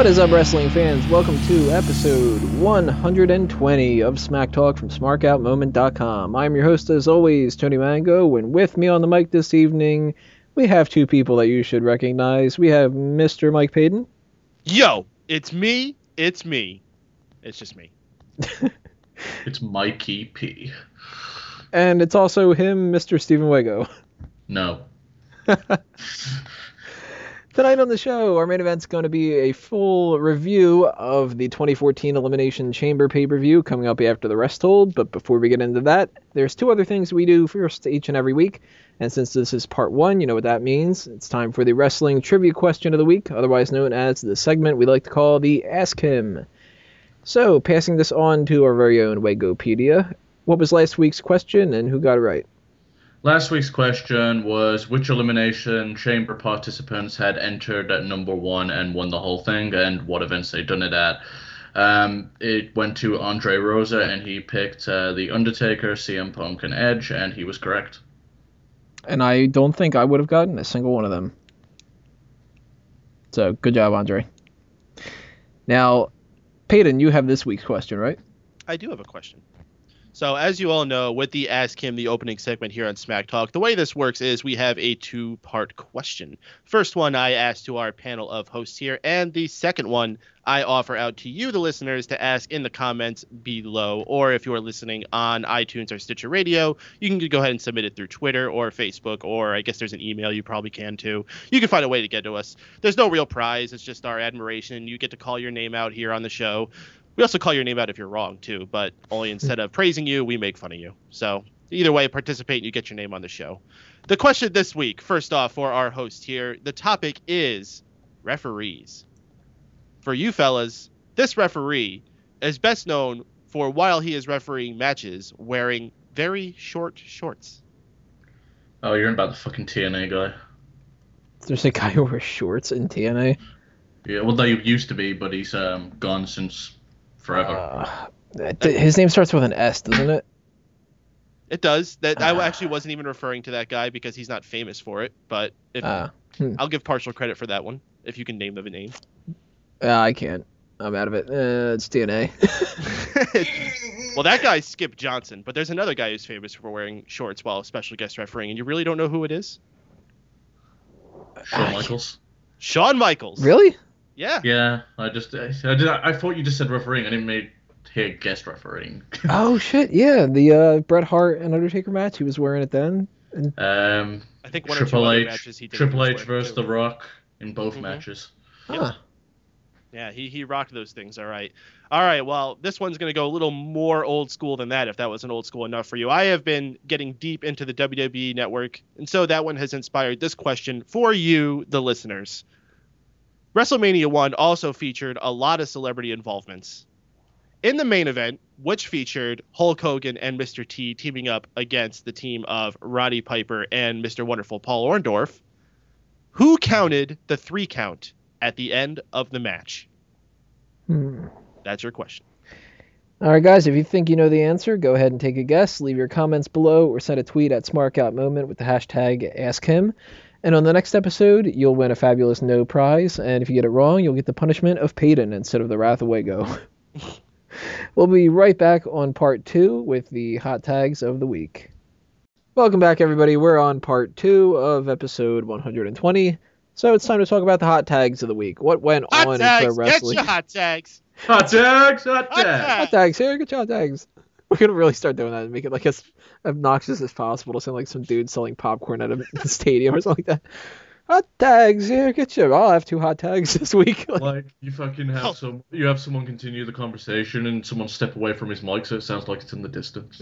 What is up, wrestling fans? Welcome to episode 120 of Smack Talk from SmarkoutMoment.com. I'm your host, as always, Tony Mango, and with me on the mic this evening, we have two people that you should recognize. We have Mr. Mike Payton. Yo, it's me. It's me. It's just me. It's Mikey P. And it's also him, Mr. Steven Wego. No. Tonight on the show, our main event's going to be a full review of the 2014 Elimination Chamber pay-per-view coming up after the rest hold. But before we get into that, there's two other things we do first each and every week. And since this is part one, you know what that means. It's time for the wrestling trivia question of the week, otherwise known as the segment we like to call the Ask Him. So, passing this on to our very own Wagopedia. What was last week's question and who got it right? Last week's question was which elimination chamber participants had entered at number one and won the whole thing, and what events they'd done it at. Um, it went to Andre Rosa, and he picked uh, The Undertaker, CM Punk, and Edge, and he was correct. And I don't think I would have gotten a single one of them. So, good job, Andre. Now, Peyton, you have this week's question, right? I do have a question. So, as you all know, with the Ask Him, the opening segment here on Smack Talk, the way this works is we have a two part question. First one I ask to our panel of hosts here, and the second one I offer out to you, the listeners, to ask in the comments below. Or if you're listening on iTunes or Stitcher Radio, you can go ahead and submit it through Twitter or Facebook, or I guess there's an email you probably can too. You can find a way to get to us. There's no real prize, it's just our admiration. You get to call your name out here on the show. We also call your name out if you're wrong too, but only instead of praising you, we make fun of you. So either way, participate and you get your name on the show. The question this week, first off, for our host here, the topic is referees. For you fellas, this referee is best known for while he is refereeing matches wearing very short shorts. Oh, you're in about the fucking TNA guy. There's a guy who wears shorts in TNA. Yeah, well, they used to be, but he's um, gone since forever. Uh, th- his name starts with an S, doesn't it? It does. That I actually wasn't even referring to that guy because he's not famous for it, but if, Uh, hmm. I'll give partial credit for that one if you can name the name. Uh, I can't. I'm out of it. Uh, it's TNA. well, that guy's Slick Johnson, but there's another guy who's famous for wearing shorts while special guest refereeing, and you really don't know who it is? Shawn Michaels. Shawn Michaels. really? Yeah. Yeah, I just I, I did I thought you just said refereeing. I didn't make hear guest refereeing. Oh shit! Yeah, the uh, Bret Hart and Undertaker match. He was wearing it then. um, I think one or two Triple other H, matches he did. Triple H versus too. The Rock in both Mhm. matches. Huh. Yeah, he, he rocked those things. All right. All right. Well, this one's going to go a little more old school than that, if that wasn't old school enough for you. I have been getting deep into the WWE network, and so that one has inspired this question for you, the listeners. WrestleMania 1 also featured a lot of celebrity involvements. In the main event, which featured Hulk Hogan and Mr. T teaming up against the team of Roddy Piper and Mr. Wonderful Paul Orndorff, who counted the three count at the end of the match? Hmm. That's your question. All right, guys. If you think you know the answer, go ahead and take a guess. Leave your comments below, or send a tweet at SmarkoutMoment with the hashtag AskHim. And on the next episode, you'll win a fabulous no prize. And if you get it wrong, you'll get the punishment of Peyton instead of the Wrath of Wago. we'll be right back on part two with the hot tags of the week. Welcome back, everybody. We're on part two of episode 120. So it's time to talk about the hot tags of the week. What went Hot on in tags. pro Get wrestling? your hot tags. Hot tags, hot Hot tags. tags. hot tags here, get your hot tags. We're gonna really start doing that and make it like as obnoxious as possible to sound like some dude selling popcorn at a stadium or something like that. Hot tags here, get your. I'll have two hot tags this week. Like, Like you fucking have Oh. some, you have someone continue the conversation and someone step away from his mic so it sounds like it's in the distance.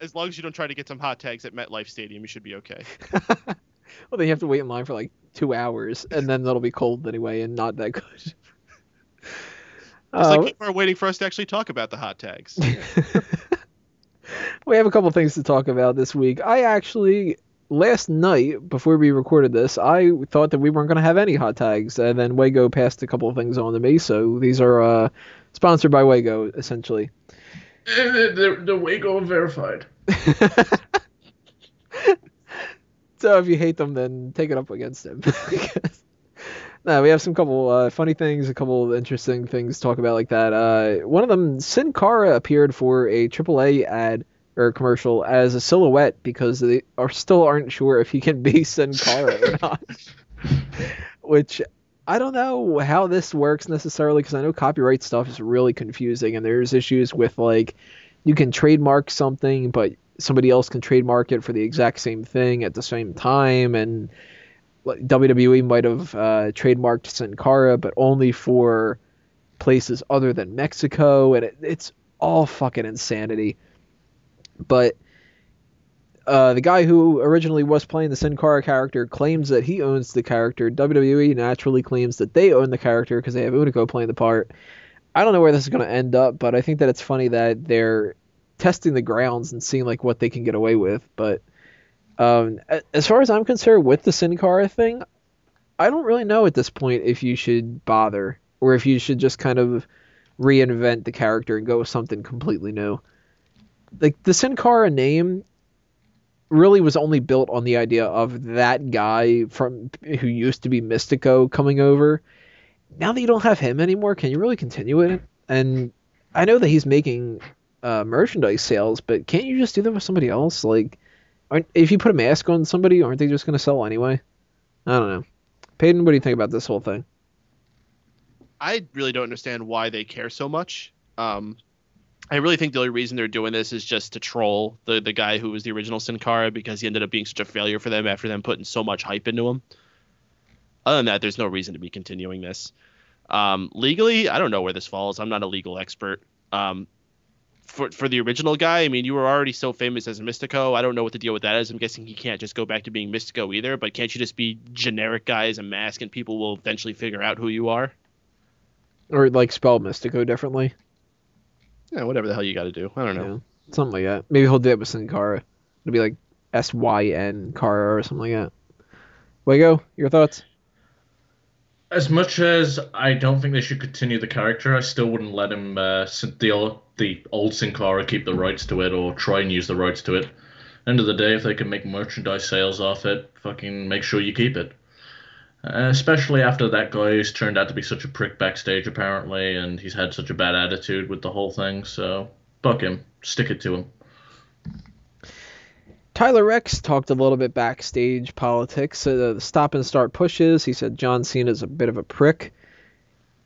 As long as you don't try to get some hot tags at MetLife Stadium, you should be okay. well, then you have to wait in line for like two hours, and then that'll be cold anyway, and not that good. It's Uh, like people are waiting for us to actually talk about the hot tags. we have a couple things to talk about this week. I actually last night before we recorded this, I thought that we weren't going to have any hot tags, and then Wago passed a couple of things on to me. So these are uh, sponsored by Wago, essentially. the, the Wago verified. so if you hate them, then take it up against them. No, we have some couple uh, funny things, a couple of interesting things to talk about like that. Uh, one of them, Sin Cara appeared for a AAA ad or commercial as a silhouette because they are still aren't sure if he can be Sin Cara or not. Which I don't know how this works necessarily because I know copyright stuff is really confusing and there's issues with like you can trademark something but somebody else can trademark it for the exact same thing at the same time and WWE might have uh, trademarked Sin Cara but only for places other than Mexico and it, it's all fucking insanity. But uh, the guy who originally was playing the Sin Cara character claims that he owns the character. WWE naturally claims that they own the character because they have Hunico playing the part. I don't know where this is going to end up, but I think that it's funny that they're testing the grounds and seeing like what they can get away with. But um, as far as I'm concerned, with the Sin Cara thing, I don't really know at this point if you should bother or if you should just kind of reinvent the character and go with something completely new. Like the Sin Cara name really was only built on the idea of that guy from who used to be Mystico coming over. Now that you don't have him anymore, can you really continue it? And I know that he's making uh, merchandise sales, but can't you just do that with somebody else? Like, if you put a mask on somebody, aren't they just going to sell anyway? I don't know. Peyton, what do you think about this whole thing? I really don't understand why they care so much. Um, I really think the only reason they're doing this is just to troll the the guy who was the original Sin Cara because he ended up being such a failure for them after them putting so much hype into him. Other than that, there's no reason to be continuing this. Um, legally, I don't know where this falls. I'm not a legal expert. Um, for for the original guy, I mean, you were already so famous as Mystico. I don't know what the deal with that is. I'm guessing he can't just go back to being Mystico either. But can't you just be generic guy as a mask and people will eventually figure out who you are? Or like spell Mystico differently yeah, whatever the hell you got to do. I don't know. Yeah, something like that. Maybe he'll do it with Sin Cara. It'll be like S Y N Cara or something like that. Wego, your thoughts? As much as I don't think they should continue the character, I still wouldn't let him uh, the old, the old Sin Cara keep the rights to it or try and use the rights to it. End of the day, if they can make merchandise sales off it, fucking make sure you keep it. Uh, especially after that guy who's turned out to be such a prick backstage, apparently, and he's had such a bad attitude with the whole thing. So, fuck him. Stick it to him. Tyler Reks talked a little bit backstage politics, uh, the stop and start pushes. He said John Cena's a bit of a prick.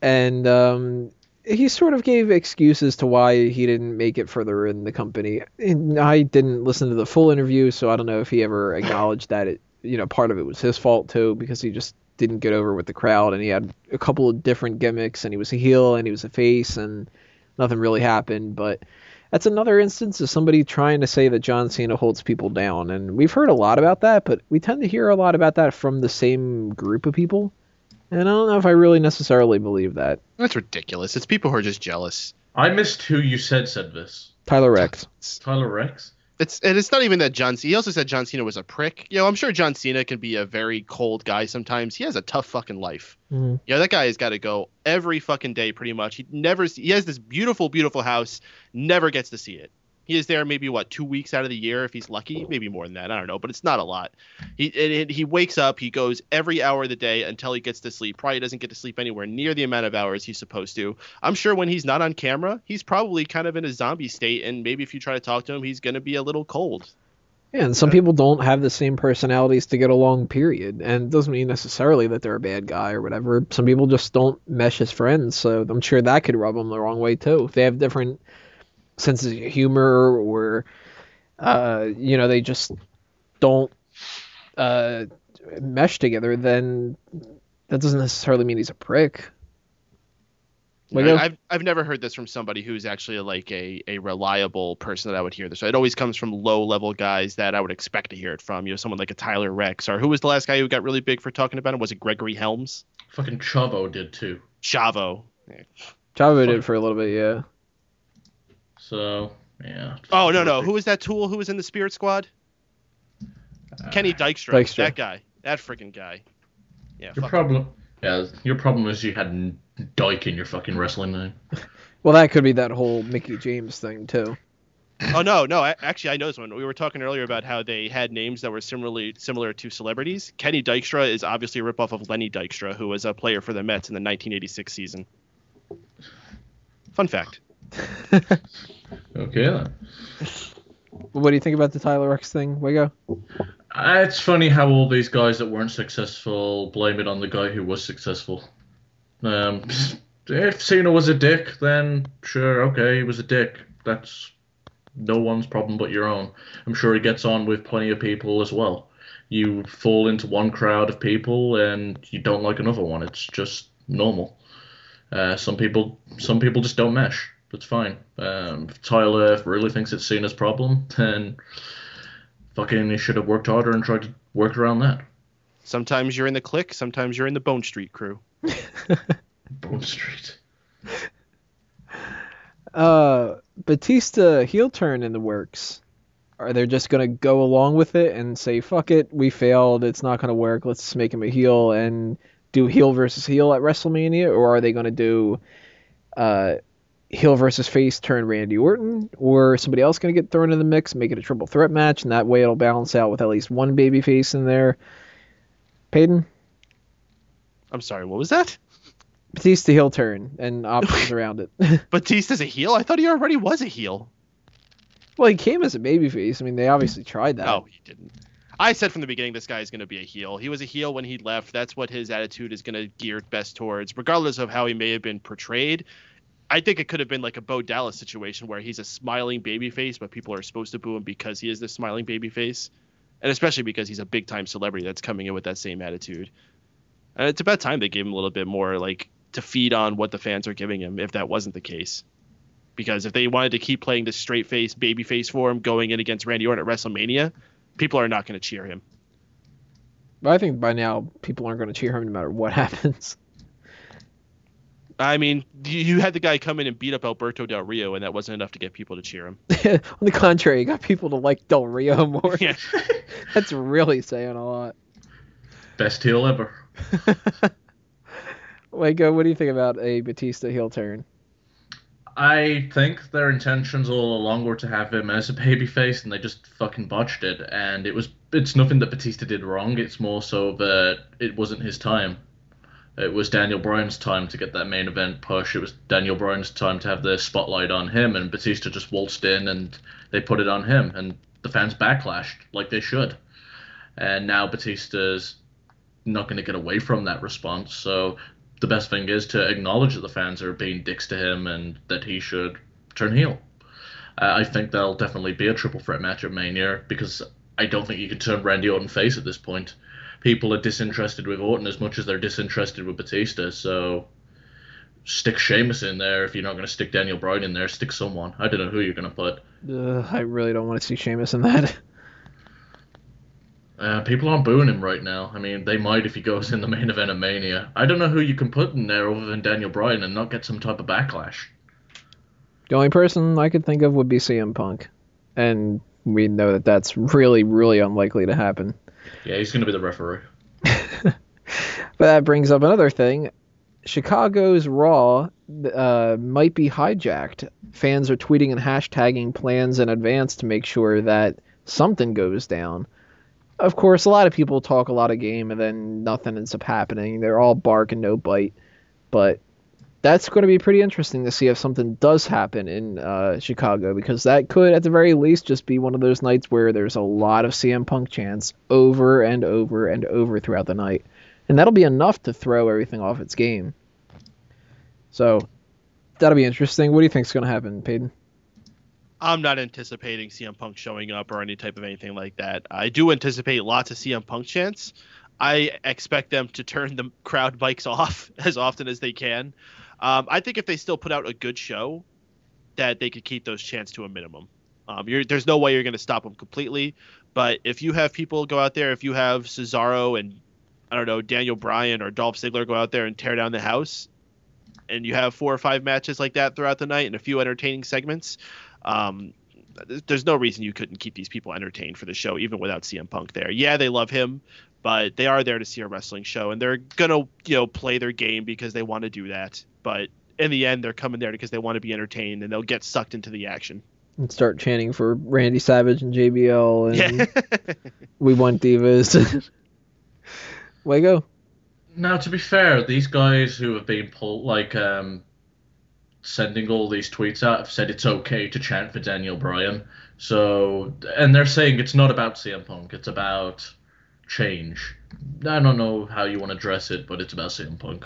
And um, he sort of gave excuses to why he didn't make it further in the company. And I didn't listen to the full interview, so I don't know if he ever acknowledged that it, you know, part of it was his fault too, because he just didn't get over with the crowd, and he had a couple of different gimmicks, and he was a heel and he was a face, and nothing really happened. But that's another instance of somebody trying to say that John Cena holds people down, and we've heard a lot about that, but we tend to hear a lot about that from the same group of people. And I don't know if I really necessarily believe that. That's ridiculous. It's people who are just jealous. I missed who you said said this. Tyler Reks. Tyler Reks? It's and it's not even that John. Cena, he also said John Cena was a prick. You know, I'm sure John Cena can be a very cold guy sometimes. He has a tough fucking life. Mm-hmm. Yeah, that guy has got to go every fucking day, pretty much. He never. He has this beautiful, beautiful house. Never gets to see it. He is there maybe what two weeks out of the year if he's lucky, maybe more than that. I don't know, but it's not a lot. He he wakes up, he goes every hour of the day until he gets to sleep. Probably doesn't get to sleep anywhere near the amount of hours he's supposed to. I'm sure when he's not on camera, he's probably kind of in a zombie state, and maybe if you try to talk to him, he's gonna be a little cold. Yeah, and some uh, people don't have the same personalities to get along, period. And it doesn't mean necessarily that they're a bad guy or whatever. Some people just don't mesh as friends, so I'm sure that could rub them the wrong way too. If they have different senses of humor or uh, you know they just don't uh, mesh together, then that doesn't necessarily mean he's a prick. Like, I've I've never heard this from somebody who's actually like a, a reliable person that I would hear this. So It always comes from low level guys that I would expect to hear it from. You know, someone like a Tyler Reks or who was the last guy who got really big for talking about him? Was it Gregory Helms? Fucking Chavo did too. Chavo. Yeah. Chavo did for a little bit, yeah. So yeah. Oh no no, who was that tool who was in the Spirit Squad? Uh, Kenny Dykstra. Dykstra. That guy. That freaking guy. Yeah. Your problem. Yeah, your problem is you had Dyke in your fucking wrestling name. well, that could be that whole Mickie James thing too. Oh no, no. I, actually, I know this one. We were talking earlier about how they had names that were similarly similar to celebrities. Kenny Dykstra is obviously a ripoff of Lenny Dykstra, who was a player for the Mets in the 1986 season. Fun fact. Okay then. What do you think about the Tyler Reks thing, Wigo? Uh, It's funny how all these guys that weren't successful blame it on the guy who was successful. Um, if Cena was a dick, then sure, okay, he was a dick. That's no one's problem but your own. I'm sure he gets on with plenty of people as well. You fall into one crowd of people and you don't like another one. It's just normal. Uh, some people, some people just don't mesh. That's fine. Um, if Tyler really thinks it's Cena's problem, then fucking he should have worked harder and tried to work around that. Sometimes you're in the click, sometimes you're in the Bone Street crew. Bone Street. Uh, Batista heel turn in the works. Are they just gonna go along with it and say fuck it, we failed, it's not gonna work, let's make him a heel and do heel versus heel at WrestleMania, or are they gonna do uh, heel versus face turn Randy Orton, or somebody else gonna get thrown in the mix, make it a triple threat match, and that way it'll balance out with at least one baby face in there. Peyton, I'm sorry, what was that? Batista heel turn and options around it. Batista's a heel? I thought he already was a heel. well, he came as a babyface. I mean, they obviously tried that. No, he didn't. I said from the beginning this guy is going to be a heel. He was a heel when he left. That's what his attitude is going to gear best towards, regardless of how he may have been portrayed. I think it could have been like a Bo Dallas situation where he's a smiling babyface, but people are supposed to boo him because he is this smiling babyface, and especially because he's a big time celebrity that's coming in with that same attitude. And it's about time they gave him a little bit more like to feed on what the fans are giving him. If that wasn't the case, because if they wanted to keep playing this straight face babyface for him going in against Randy Orton at WrestleMania, people are not going to cheer him. But I think by now people aren't going to cheer him no matter what happens. I mean, you you had the guy come in and beat up Alberto Del Rio, and that wasn't enough to get people to cheer him. On the contrary, you got people to like Del Rio more. Yeah. That's really saying a lot. Best heel ever. Wago, what do you think about a Batista heel turn? I think their intentions all along were to have him as a babyface, and they just fucking botched it. And it was it's nothing that Batista did wrong. It's more so that it wasn't his time. It was Daniel Bryan's time to get that main event push. It was Daniel Bryan's time to have the spotlight on him, and Batista just waltzed in and they put it on him, and the fans backlashed like they should. And now Batista's not going to get away from that response. So the best thing is to acknowledge that the fans are being dicks to him and that he should turn heel. Uh, I think that'll definitely be a triple threat match at Mania because I don't think you can turn Randy Orton face at this point. People are disinterested with Orton as much as they're disinterested with Batista, so stick Sheamus in there. If you're not going to stick Daniel Bryan in there, stick someone. I don't know who you're going to put. Ugh, I really don't want to see Sheamus in that. Uh, people aren't booing him right now. I mean, they might if he goes in the main event of Mania. I don't know who you can put in there other than Daniel Bryan and not get some type of backlash. The only person I could think of would be CM Punk, and we know that that's really, really unlikely to happen. Yeah, he's going to be the referee. But that brings up another thing. Chicago's Raw uh, might be hijacked. Fans are tweeting and hashtagging plans in advance to make sure that something goes down. Of course, a lot of people talk a lot of game and then nothing ends up happening. They're all bark and no bite. But that's going to be pretty interesting to see if something does happen in uh, Chicago because that could, at the very least, just be one of those nights where there's a lot of CM Punk chants over and over and over throughout the night and that'll be enough to throw everything off its game. So that'll be interesting. What do you think's going to happen, Peyton? I'm not anticipating CM Punk showing up or any type of anything like that. I do anticipate lots of CM Punk chants. I expect them to turn the crowd bikes off as often as they can. Um, I think if they still put out a good show, that they could keep those chants to a minimum. Um, there's no way you're going to stop them completely, but if you have people go out there, if you have Cesaro and I don't know Daniel Bryan or Dolph Ziggler go out there and tear down the house, and you have four or five matches like that throughout the night and a few entertaining segments, um, there's no reason you couldn't keep these people entertained for the show even without CM Punk there. Yeah, they love him, but they are there to see a wrestling show and they're gonna you know play their game because they want to do that. But in the end, they're coming there because they want to be entertained and they'll get sucked into the action. and start chanting for Randy Savage and JBL and Yeah. we want divas. Way go. Now, to be fair, these guys who have been pulled, like, um, sending all these tweets out have said it's okay to chant for Daniel Bryan. So, and they're saying it's not about CM Punk, it's about change. I don't know how you want to address it, but it's about CM Punk.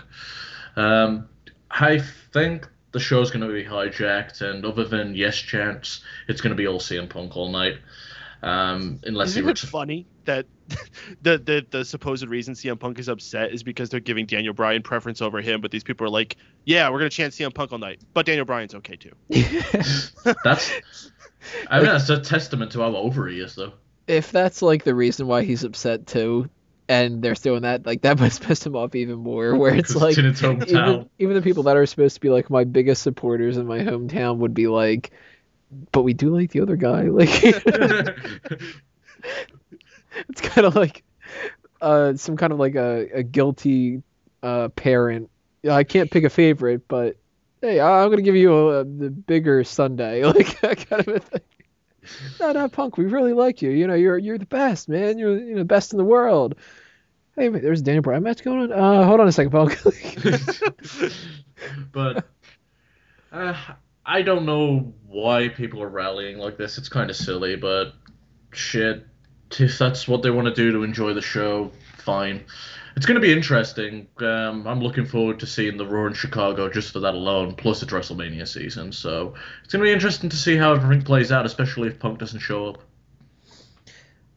Um, I think the show's going to be hijacked, and other than yes chants, it's going to be all CM Punk all night. Um, unless Isn't he it funny that the, the the supposed reason CM Punk is upset is because they're giving Daniel Bryan preference over him, but these people are like, yeah, we're gonna chant CM Punk all night, but Daniel Bryan's okay too. that's. I mean, that's a testament to how over he is, though. If that's like the reason why he's upset too, and they're doing that, like that must piss him off even more. Where it's like its even, even the people that are supposed to be like my biggest supporters in my hometown would be like, but we do like the other guy. Like it's kind of like uh some kind of like a, a guilty uh parent. Yeah, I can't pick a favorite, but hey, I'm gonna give you a, the bigger Sunday, like that kind of a thing. No, no, Punk, we really like you. You know, you're you're the best, man. You're you know best in the world. Hey, there's Daniel Bryan match going on. Uh, hold on a second, Punk. but uh, I don't know why people are rallying like this. It's kind of silly, but shit. If that's what they want to do to enjoy the show, fine. It's going to be interesting. Um, I'm looking forward to seeing the Raw in Chicago just for that alone. Plus, it's WrestleMania season, so it's going to be interesting to see how everything plays out, especially if Punk doesn't show up.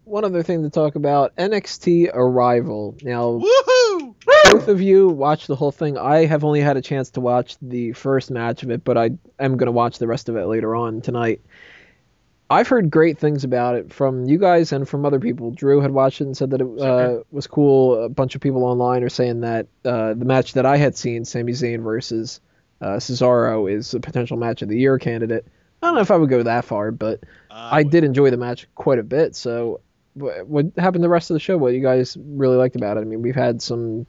One other thing to talk about: NXT Arrival. Now, Woohoo! both of you watched the whole thing. I have only had a chance to watch the first match of it, but I am going to watch the rest of it later on tonight. I've heard great things about it from you guys and from other people. Drew had watched it and said that it uh, was cool. A bunch of people online are saying that uh, the match that I had seen, Sami Zayn versus uh, Cesaro, is a potential match of the year candidate. I don't know if I would go that far, but I did enjoy the match quite a bit. So, what happened the rest of the show? What you guys really liked about it? I mean, we've had some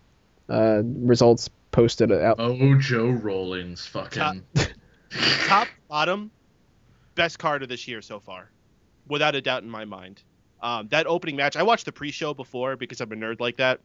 uh, results posted out. Oh, Joe Rollins, fucking. top bottom best card of this year so far without a doubt in my mind um, that opening match i watched the pre-show before because i'm a nerd like that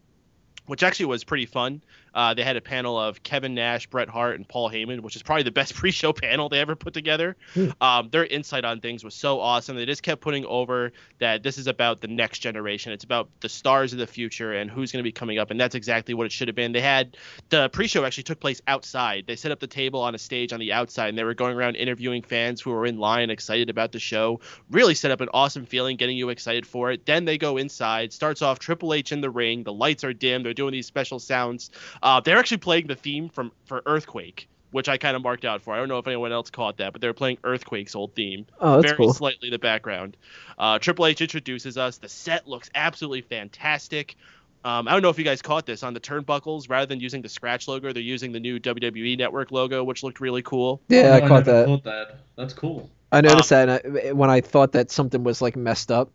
which actually was pretty fun. Uh, they had a panel of Kevin Nash, Bret Hart, and Paul Heyman, which is probably the best pre-show panel they ever put together. Hmm. Um, their insight on things was so awesome. They just kept putting over that this is about the next generation. It's about the stars of the future and who's going to be coming up, and that's exactly what it should have been. They had the pre-show actually took place outside. They set up the table on a stage on the outside, and they were going around interviewing fans who were in line, excited about the show. Really set up an awesome feeling, getting you excited for it. Then they go inside. Starts off Triple H in the ring. The lights are dim. They're doing these special sounds. Uh, they're actually playing the theme from for Earthquake, which I kind of marked out for. I don't know if anyone else caught that, but they're playing Earthquake's old theme Oh, that's very cool. slightly in the background. Uh, Triple H introduces us. The set looks absolutely fantastic. Um, I don't know if you guys caught this on the turnbuckles. Rather than using the scratch logo, they're using the new WWE Network logo, which looked really cool. Yeah, Oh, I no, caught that. Caught that. That's cool. I noticed that and I, when I thought that something was like messed up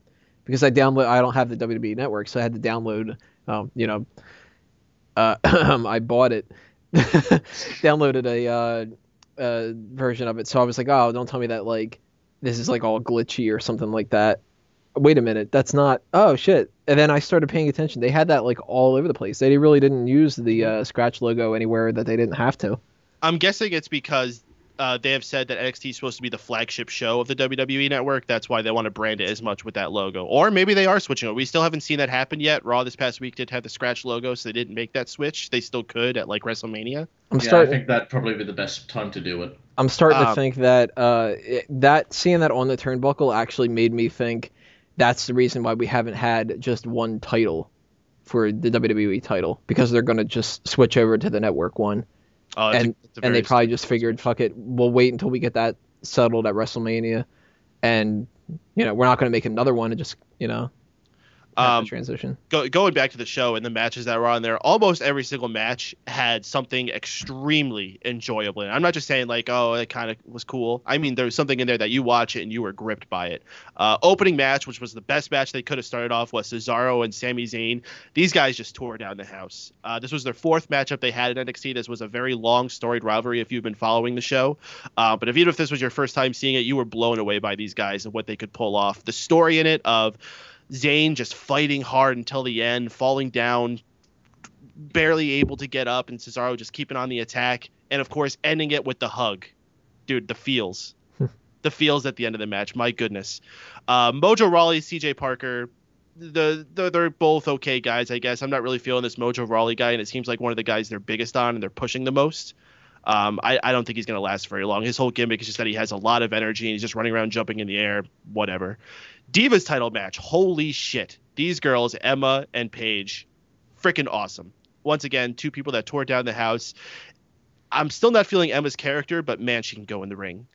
because I download I don't have the WWE network, so I had to download um, you know uh, I bought it downloaded a uh, uh, version of it. So I was like, "Oh, don't tell me that like this is like all glitchy or something like that." Wait a minute, that's not. Oh shit! And then I started paying attention. They had that like all over the place. They really didn't use the uh, scratch logo anywhere that they didn't have to. I'm guessing it's because uh, they have said that NXT is supposed to be the flagship show of the WWE Network. That's why they want to brand it as much with that logo. Or maybe they are switching it. We still haven't seen that happen yet. Raw this past week did have the scratch logo, so they didn't make that switch. They still could at like WrestleMania. I'm yeah, starting. I think that'd probably be the best time to do it. I'm starting to Um, think that uh, it, that seeing that on the turnbuckle actually made me think that's the reason why we haven't had just one title for the WWE title because they're going to just switch over to the network one Oh, and a and they probably just figured fuck it we'll wait until we get that settled at WrestleMania. And you know we're not going to make another one and just you know Um, transition. Go, going back to the show and the matches that were on there, almost every single match had something extremely enjoyable. And I'm not just saying like, oh, it kind of was cool. I mean, there was something in there that you watch it and you were gripped by it. Uh, opening match, which was the best match they could have started off, was Cesaro and Sami Zayn. These guys just tore down the house. Uh, this was their fourth matchup they had in NXT. This was a very long storied rivalry if you've been following the show. Uh, but if even if this was your first time seeing it, you were blown away by these guys and what they could pull off. The story in it of Zayn just fighting hard until the end, falling down, barely able to get up, and Cesaro just keeping on the attack, and of course ending it with the hug. Dude, the feels. the feels at the end of the match. My goodness. Uh, Mojo Rawley, CJ Parker, the, the, they're both okay guys, I guess. I'm not really feeling this Mojo Rawley guy, and it seems like one of the guys they're biggest on and they're pushing the most. Um, I, I, don't think he's going to last very long. His whole gimmick is just that he has a lot of energy and he's just running around jumping in the air, whatever. Divas title match. Holy shit. These girls, Emma and Paige, freaking awesome. Once again, two people that tore down the house. I'm still not feeling Emma's character, but man, she can go in the ring.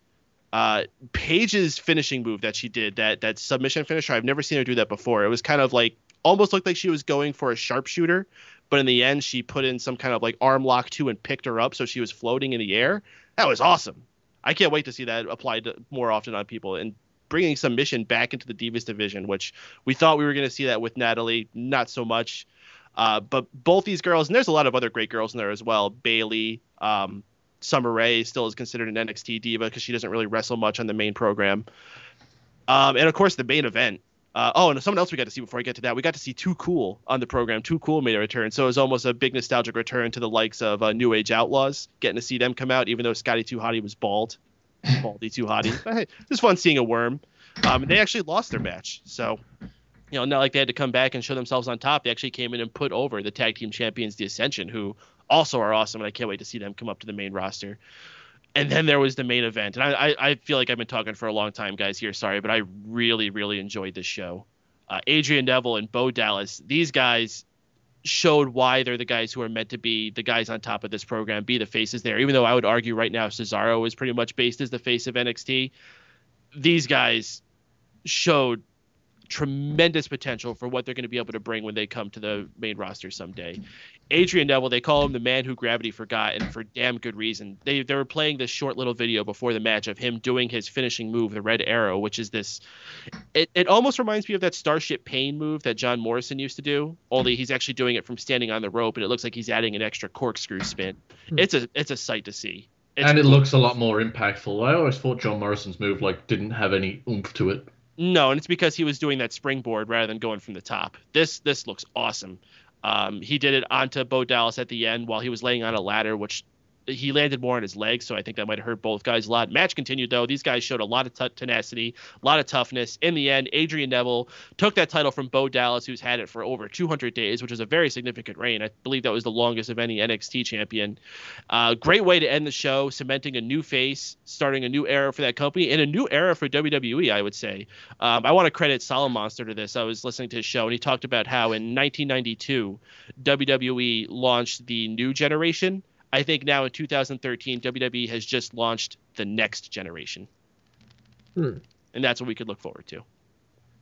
Uh, Paige's finishing move that she did, that that submission finisher, I've never seen her do that before. It was kind of like almost looked like she was going for a sharpshooter, but in the end, she put in some kind of like arm lock too and picked her up, so she was floating in the air. That was awesome. I can't wait to see that applied more often on people. And bringing submission back into the Divas division, which we thought we were going to see that with Natalya, not so much. Uh, but both these girls, and there's a lot of other great girls in there as well. Bayley, um, Summer Rae still is considered an NXT diva because she doesn't really wrestle much on the main program. Um, and of course, the main event. Uh, oh, and someone else we got to see before I get to that, we got to see Too Cool on the program. Too Cool made a return, so it was almost a big nostalgic return to the likes of uh, New Age Outlaws, getting to see them come out, even though Scotty Too Hottie was bald. Baldy Too Hottie. But hey, it was fun seeing a worm. Um, they actually lost their match. So, you know, not like they had to come back and show themselves on top. They actually came in and put over the tag team champions, the Ascension, who also are awesome. And I can't wait to see them come up to the main roster. And then there was the main event. And I, I, I feel like I've been talking for a long time, guys, here. Sorry, but I really, really enjoyed this show. Uh, Adrian Neville and Bo Dallas, these guys showed why they're the guys who are meant to be the guys on top of this program, be the faces there. Even though I would argue right now Cesaro is pretty much based as the face of NXT, these guys showed tremendous potential for what they're going to be able to bring when they come to the main roster someday. Adrian Neville, they call him the man who gravity forgot, and for damn good reason. They they were playing this short little video before the match of him doing his finishing move, the red arrow, which is this. It, it almost reminds me of that Starship Pain move that John Morrison used to do, only he's actually doing it from standing on the rope, and it looks like he's adding an extra corkscrew spin. Hmm. It's a it's a sight to see. It's and it cool. looks a lot more impactful. I always thought John Morrison's move like didn't have any oomph to it. No, and it's because he was doing that springboard rather than going from the top. This this looks awesome. Um, he did it onto Bo Dallas at the end while he was laying on a ladder, which he landed more on his legs, so I think that might have hurt both guys a lot. Match continued though; these guys showed a lot of t- tenacity, a lot of toughness. In the end, Adrian Neville took that title from Bo Dallas, who's had it for over 200 days, which is a very significant reign. I believe that was the longest of any NXT champion. Uh, great way to end the show, cementing a new face, starting a new era for that company, and a new era for WWE. I would say. Um, I want to credit Solid Monster to this. I was listening to his show, and he talked about how in 1992 WWE launched the new generation I think now in 2013, WWE has just launched the next generation, hmm. and that's what we could look forward to.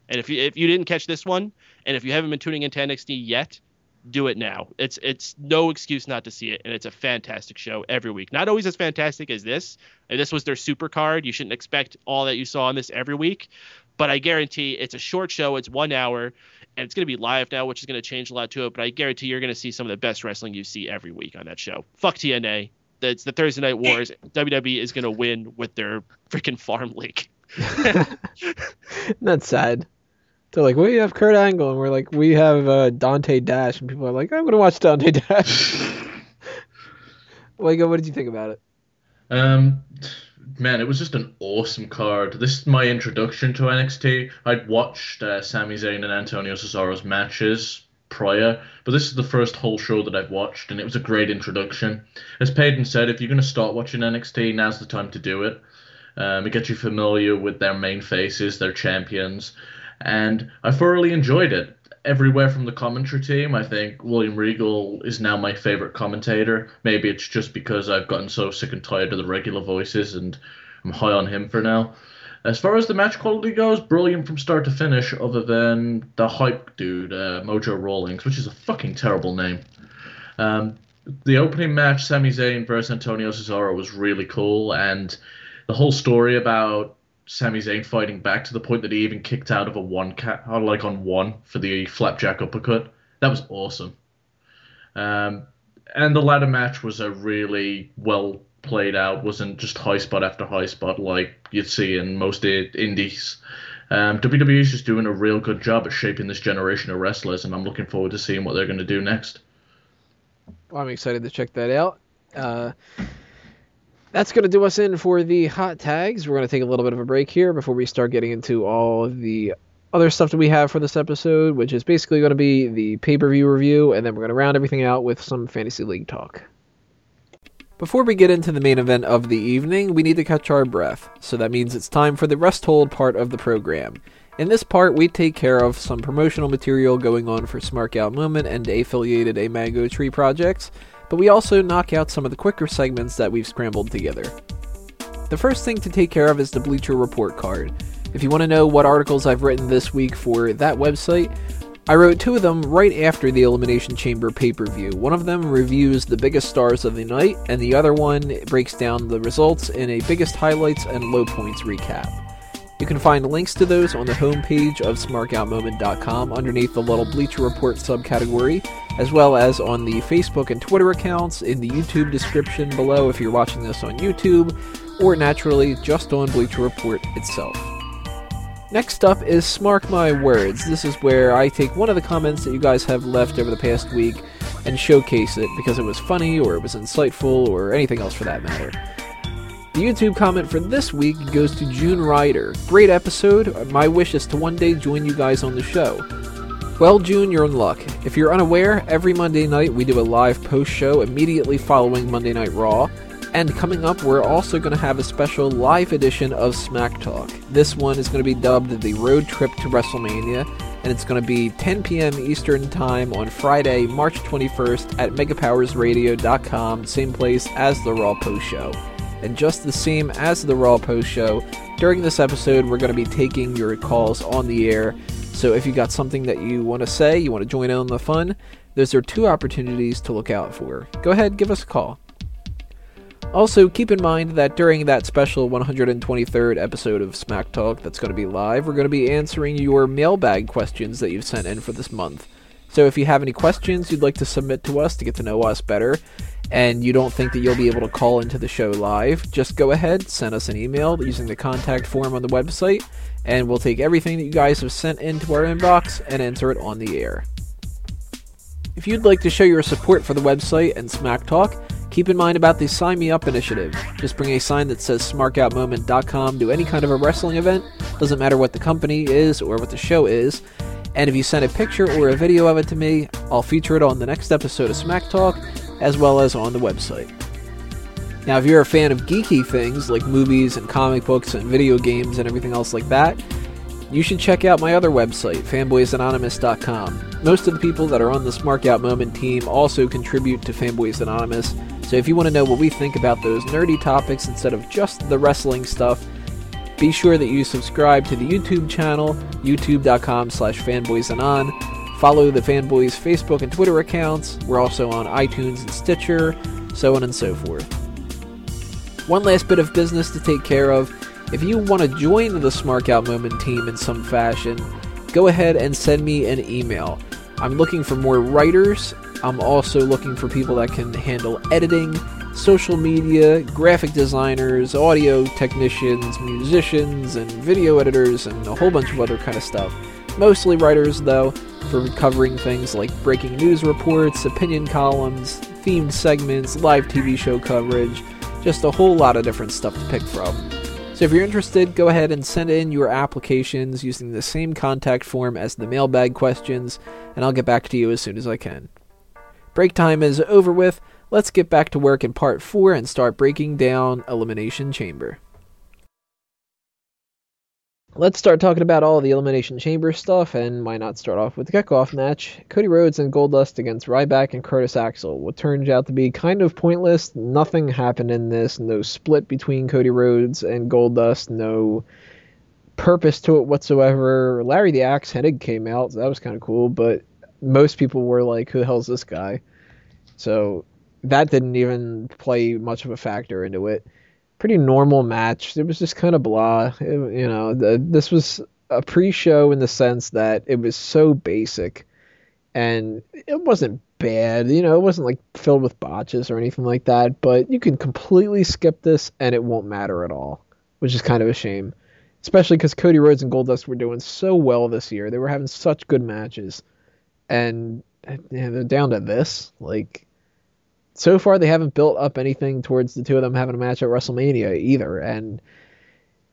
And if you if you didn't catch this one, and if you haven't been tuning into NXT yet, do it now. It's it's no excuse not to see it, and it's a fantastic show every week. Not always as fantastic as this. And this was their super card. You shouldn't expect all that you saw on this every week, but I guarantee it's a short show. It's one hour and it's going to be live now, which is going to change a lot to it. But I guarantee you're going to see some of the best wrestling you see every week on that show. Fuck TNA. It's the Thursday Night Wars. WWE is going to win with their freaking farm league. That's sad. They're like, we have Kurt Angle, and we're like, we have uh, Dante Dash, and people are like, I'm going to watch Dante Dash. like, what did you think about it? Um, man, it was just an awesome card. This is my introduction to NXT. I'd watched uh, Sami Zayn and Antonio Cesaro's matches prior, but this is the first whole show that I've watched, and it was a great introduction. As Peyton said, if you're going to start watching NXT, now's the time to do it. Um, it gets you familiar with their main faces, their champions, and I thoroughly enjoyed it everywhere from the commentary team. I think William Regal is now my favorite commentator. Maybe it's just because I've gotten so sick and tired of the regular voices and I'm high on him for now. As far as the match quality goes, brilliant from start to finish, other than the hype dude, uh, Mojo Rawlings, which is a fucking terrible name. Um, the opening match, Sami Zayn versus Antonio Cesaro, was really cool, and the whole story about Sami Zayn fighting back to the point that he even kicked out of a one cat, uh, like on one for the flapjack uppercut. That was awesome. Um, and the ladder match was a really well played out. wasn't just high spot after high spot like you'd see in most indies. Um, WWE is just doing a real good job at shaping this generation of wrestlers, and I'm looking forward to seeing what they're going to do next. Well, I'm excited to check that out. Uh, that's going to do us in for the hot tags. We're going to take a little bit of a break here before we start getting into all the other stuff that we have for this episode, which is basically going to be the pay per view review, and then we're going to round everything out with some fantasy league talk. Before we get into the main event of the evening, we need to catch our breath, so that means it's time for the rest hold part of the program. In this part, we take care of some promotional material going on for Smark Out Moment and affiliated A Mango Tree projects, but we also knock out some of the quicker segments that we've scrambled together. The first thing to take care of is the Bleacher Report card. If you want to know what articles I've written this week for that website, I wrote two of them right after the Elimination Chamber pay per view. One of them reviews the biggest stars of the night, and the other one breaks down the results in a biggest highlights and low points recap. You can find links to those on the homepage of smarkoutmoment.com underneath the Little Bleacher Report subcategory, as well as on the Facebook and Twitter accounts, in the YouTube description below if you're watching this on YouTube, or naturally just on Bleacher Report itself. Next up is Smark My Words. This is where I take one of the comments that you guys have left over the past week and showcase it because it was funny or it was insightful or anything else for that matter. The YouTube comment for this week goes to June Ryder. Great episode. My wish is to one day join you guys on the show. Well, June, you're in luck. If you're unaware, every Monday night we do a live post show immediately following Monday Night Raw. And coming up, we're also going to have a special live edition of Smack Talk. This one is going to be dubbed the Road Trip to WrestleMania, and it's going to be 10 p.m. Eastern Time on Friday, March 21st at megapowersradio.com, same place as the Raw Post Show. And just the same as the Raw Post Show, during this episode, we're going to be taking your calls on the air. So if you got something that you want to say, you want to join in on the fun, those are two opportunities to look out for. Go ahead, give us a call. Also, keep in mind that during that special 123rd episode of Smack Talk that's going to be live, we're going to be answering your mailbag questions that you've sent in for this month. So if you have any questions you'd like to submit to us to get to know us better, and you don't think that you'll be able to call into the show live, just go ahead, send us an email using the contact form on the website, and we'll take everything that you guys have sent into our inbox and enter it on the air. If you'd like to show your support for the website and Smack Talk, keep in mind about the Sign Me Up initiative. Just bring a sign that says smarkoutmoment.com to any kind of a wrestling event, doesn't matter what the company is or what the show is, and if you send a picture or a video of it to me, I'll feature it on the next episode of Smack Talk, as well as on the website. Now, if you're a fan of geeky things like movies and comic books and video games and everything else like that, you should check out my other website, fanboysanonymous.com. Most of the people that are on the Smark Out Moment team also contribute to Fanboys Anonymous, so if you want to know what we think about those nerdy topics instead of just the wrestling stuff, be sure that you subscribe to the YouTube channel, youtube.com slash fanboysanon. Follow the Fanboys Facebook and Twitter accounts. We're also on iTunes and Stitcher, so on and so forth. One last bit of business to take care of. If you want to join the Smark Out Moment team in some fashion, go ahead and send me an email. I'm looking for more writers. I'm also looking for people that can handle editing, social media, graphic designers, audio technicians, musicians, and video editors, and a whole bunch of other kind of stuff. Mostly writers, though, for covering things like breaking news reports, opinion columns, themed segments, live TV show coverage, just a whole lot of different stuff to pick from. So if you're interested, go ahead and send in your applications using the same contact form as the mailbag questions, and I'll get back to you as soon as I can. Break time is over with. Let's get back to work in part 4 and start breaking down Elimination Chamber. Let's start talking about all the Elimination Chamber stuff, and why not start off with the kickoff match? Cody Rhodes and Goldust against Ryback and Curtis Axel. What turned out to be kind of pointless. Nothing happened in this. No split between Cody Rhodes and Goldust. No purpose to it whatsoever. Larry the Axe Hennig came out, so that was kind of cool, but most people were like, "Who the hell's this guy?" So that didn't even play much of a factor into it. Pretty normal match. It was just kind of blah. It, you know, the, this was a pre-show in the sense that it was so basic, and it wasn't bad. You know, it wasn't like filled with botches or anything like that. But you can completely skip this, and it won't matter at all, which is kind of a shame. Especially because Cody Rhodes and Goldust were doing so well this year. They were having such good matches, and down to this. Like, so far they haven't built up anything towards the two of them having a match at WrestleMania either. And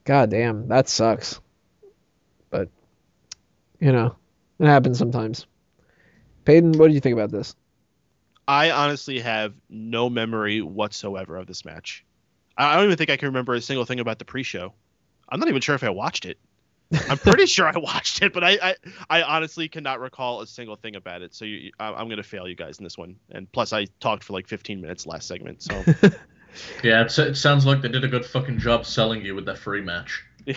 god damn, that sucks. But you know, it happens sometimes. Peyton, what do you think about this? I honestly have no memory whatsoever of this match. I don't even think I can remember a single thing about the pre-show. I'm not even sure if I watched it. I'm pretty sure I watched it, but I, I, I, honestly cannot recall a single thing about it. So you, I, am gonna fail you guys in this one. And plus, I talked for like 15 minutes last segment. So yeah, it sounds like they did a good fucking job selling you with that free match.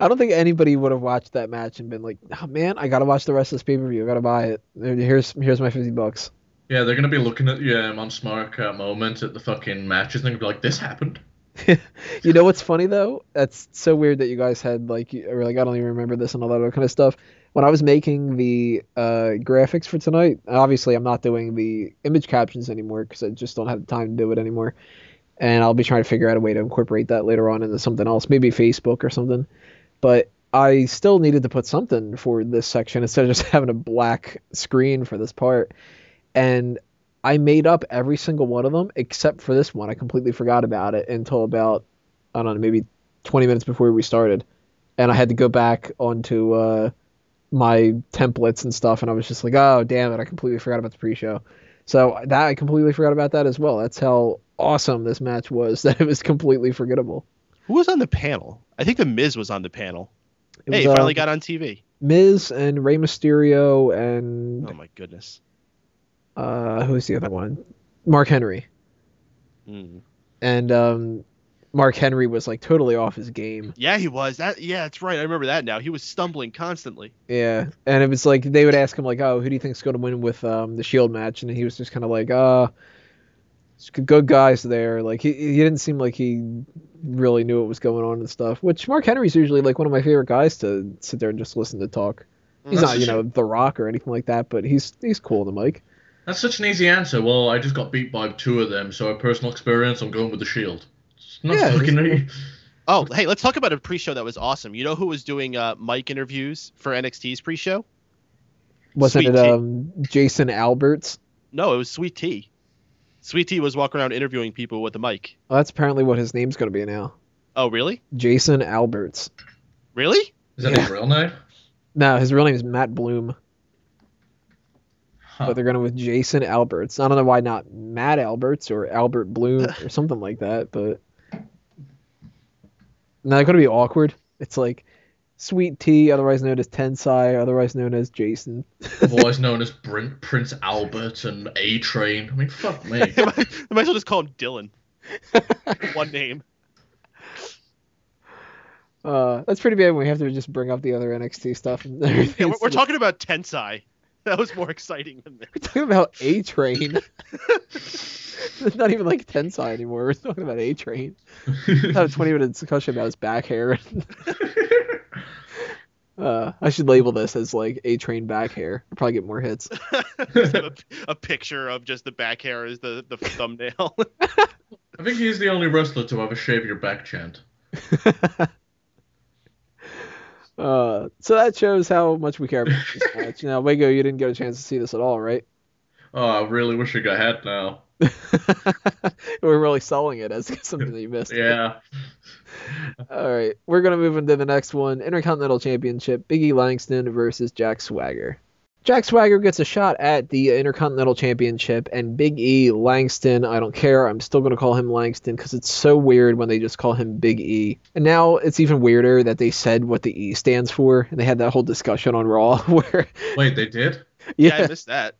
I don't think anybody would have watched that match and been like, "Oh man, I gotta watch the rest of this pay per view. I gotta buy it. Here's here's my 50 bucks." Yeah, they're gonna be looking at yeah on Smark Out Moment at the fucking matches and they're gonna be like, "This happened." you know what's funny though? That's so weird that you guys had like, or like I don't even remember this and all that other kind of stuff. When I was making the uh, graphics for tonight, obviously I'm not doing the image captions anymore because I just don't have the time to do it anymore. And I'll be trying to figure out a way to incorporate that later on into something else, maybe Facebook or something. But I still needed to put something for this section instead of just having a black screen for this part. And I made up every single one of them except for this one. I completely forgot about it until about I don't know, maybe 20 minutes before we started, and I had to go back onto uh, my templates and stuff, and I was just like, oh damn it, I completely forgot about the pre-show. So that I completely forgot about that as well. That's how awesome this match was that it was completely forgettable. Who was on the panel? I think the Miz was on the panel. It hey, was, finally uh, got on TV. Miz and Rey Mysterio and oh my goodness, uh, who's the other one? Mark Henry. Mm. And um, Mark Henry was like totally off his game. Yeah, he was. That yeah, that's right. I remember that now. He was stumbling constantly. Yeah, and it was like they would ask him like, "Oh, who do you think's going to win with um, the Shield match?" And he was just kind of like, "Uh, good guys there." Like he he didn't seem like he really knew what was going on and stuff. Which Mark Henry's usually like one of my favorite guys to sit there and just listen to talk. He's that's not you know The Rock or anything like that, but he's he's cool on the mic. That's such an easy answer. Well, I just got beat by two of them, so a personal experience, I'm going with the Shield. It's not yeah, fucking Oh, hey, let's talk about a pre-show that was awesome. You know who was doing uh, mic interviews for NXT's pre-show? Wasn't Sweet it um, Jason Alberts? No, it was Sweet T. Sweet T was walking around interviewing people with a mic. Well, that's apparently what his name's going to be now. Oh, really? Jason Alberts. Really? Is that yeah. his real name? No, his real name is Matt Bloom. Huh. But they're going with Jason Alberts. I don't know why not Matt Alberts or Albert Bloom or something like that, but now it's going to be awkward. It's like Sweet T, otherwise known as Tensai, otherwise known as Jason. otherwise known as Brent, Prince Albert and A Train. I mean, fuck me. I might, I might as well just call him Dylan. One name. Uh, that's pretty bad when we have to just bring up the other NXT stuff and everything. Yeah, we're, we're talking about Tensai. that was more exciting than this. We're talking about A Train. it's not even like Tensai anymore. We're talking about A Train. Have a 20 minute discussion about his back hair. uh, I should label this as like A Train back hair. I'll probably get more hits. a, a, picture of just the back hair as the, the thumbnail. I think he's the only wrestler to have a shave your back chant. Uh, so that shows how much we care about this match. Now, Wago, you didn't get a chance to see this at all, right? Oh, I really wish I got had now. We're really selling it as something that you missed. yeah. all right, we're gonna move into the next one: Intercontinental Championship, Biggie Langston versus Jack Swagger. Jack Swagger gets a shot at the Intercontinental Championship, and Big E Langston, I don't care. I'm still going to call him Langston because it's so weird when they just call him Big E. And now it's even weirder that they said what the E stands for, and they had that whole discussion on Raw where. Wait, they did? Yeah, yeah I missed that.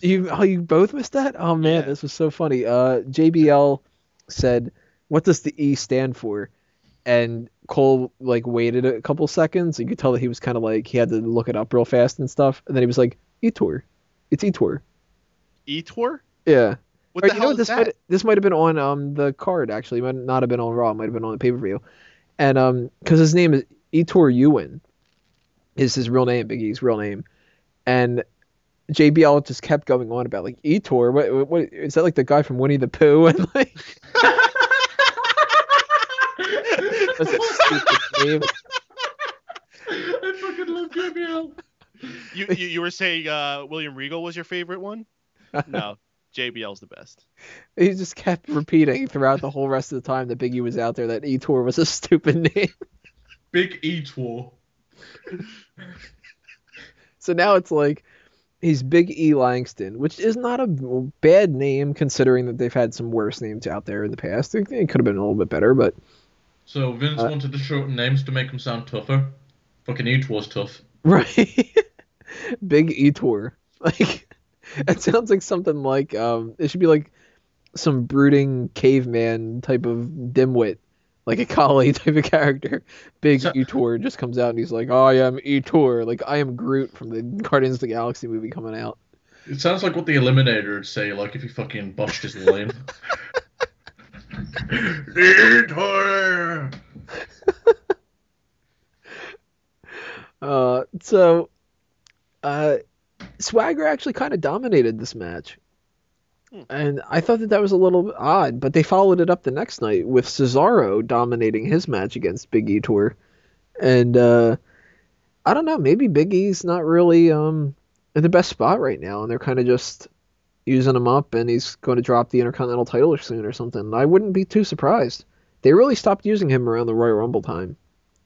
You oh you both missed that? Oh man, yeah. this was so funny. Uh, JBL said, "What does the E stand for?" And Cole like waited a couple seconds. You could tell that he was kind of like he had to look it up real fast and stuff. And then he was like, Ettore, it's Ettore. Ettore? Yeah. What Or the know hell what, is this that? might this might have been on um the card actually. It might not have been on Raw. It might have been on the pay per view. And um because his name is Ettore Ewen, is his real name, Big E's real name, and JBL just kept going on about like Ettore. What, what is that like the guy from Winnie the Pooh? And like that's a stupid name. I fucking love JBL. You, you you were saying uh, William Regal was your favorite one? No, JBL's the best. He just kept repeating throughout the whole rest of the time that Big E was out there that Ettore was a stupid name. Big Ettore. So now it's like he's Big E Langston, which is not a bad name considering that they've had some worse names out there in the past. It, it could have been a little bit better, but So Vince Uh, wanted to shorten names to make them sound tougher. Fucking Ettore's tough. right. Big Ettore. Like it sounds like something like um it should be like some brooding caveman type of dimwit. Like a collie type of character. Big So- Ettore just comes out and he's like, I am Ettore. Like I am Groot from the Guardians of the Galaxy movie coming out. It sounds like what the Eliminator would say, like if he fucking botched his line. Ettore! Uh, so, uh, Swagger actually kind of dominated this match. Hmm. And I thought that that was a little odd, but they followed it up the next night with Cesaro dominating his match against Big E Tour. And, uh, I don't know, maybe Big E's not really, um, in the best spot right now, and they're kind of just using him up, and he's going to drop the Intercontinental title soon or something. I wouldn't be too surprised. They really stopped using him around the Royal Rumble time.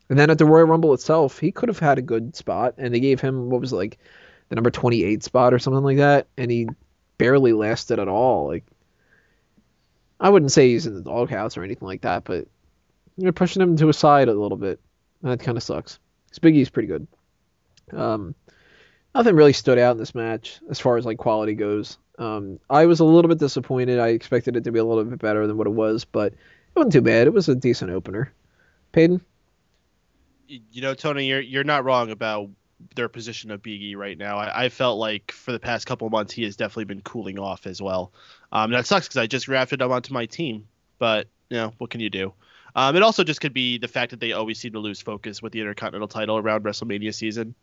And then at the Royal Rumble itself, he could have had a good spot, and they gave him what was like the number 28 spot or something like that, and he barely lasted at all. Like, I wouldn't say he's in the doghouse or anything like that, but you're pushing him to a side a little bit. That kind of sucks. 'Cause Big E's pretty good. Um, nothing really stood out in this match as far as like quality goes. Um, I was a little bit disappointed. I expected it to be a little bit better than what it was, but it wasn't too bad. It was a decent opener. Peyton? Y- You know, Tony, you're you're not wrong about their position of Big E right now. I, I felt like for the past couple months he has definitely been cooling off as well. Um, that sucks because I just drafted him onto my team, but you know what can you do? Um, it also just could be the fact that they always seem to lose focus with the Intercontinental title around WrestleMania season.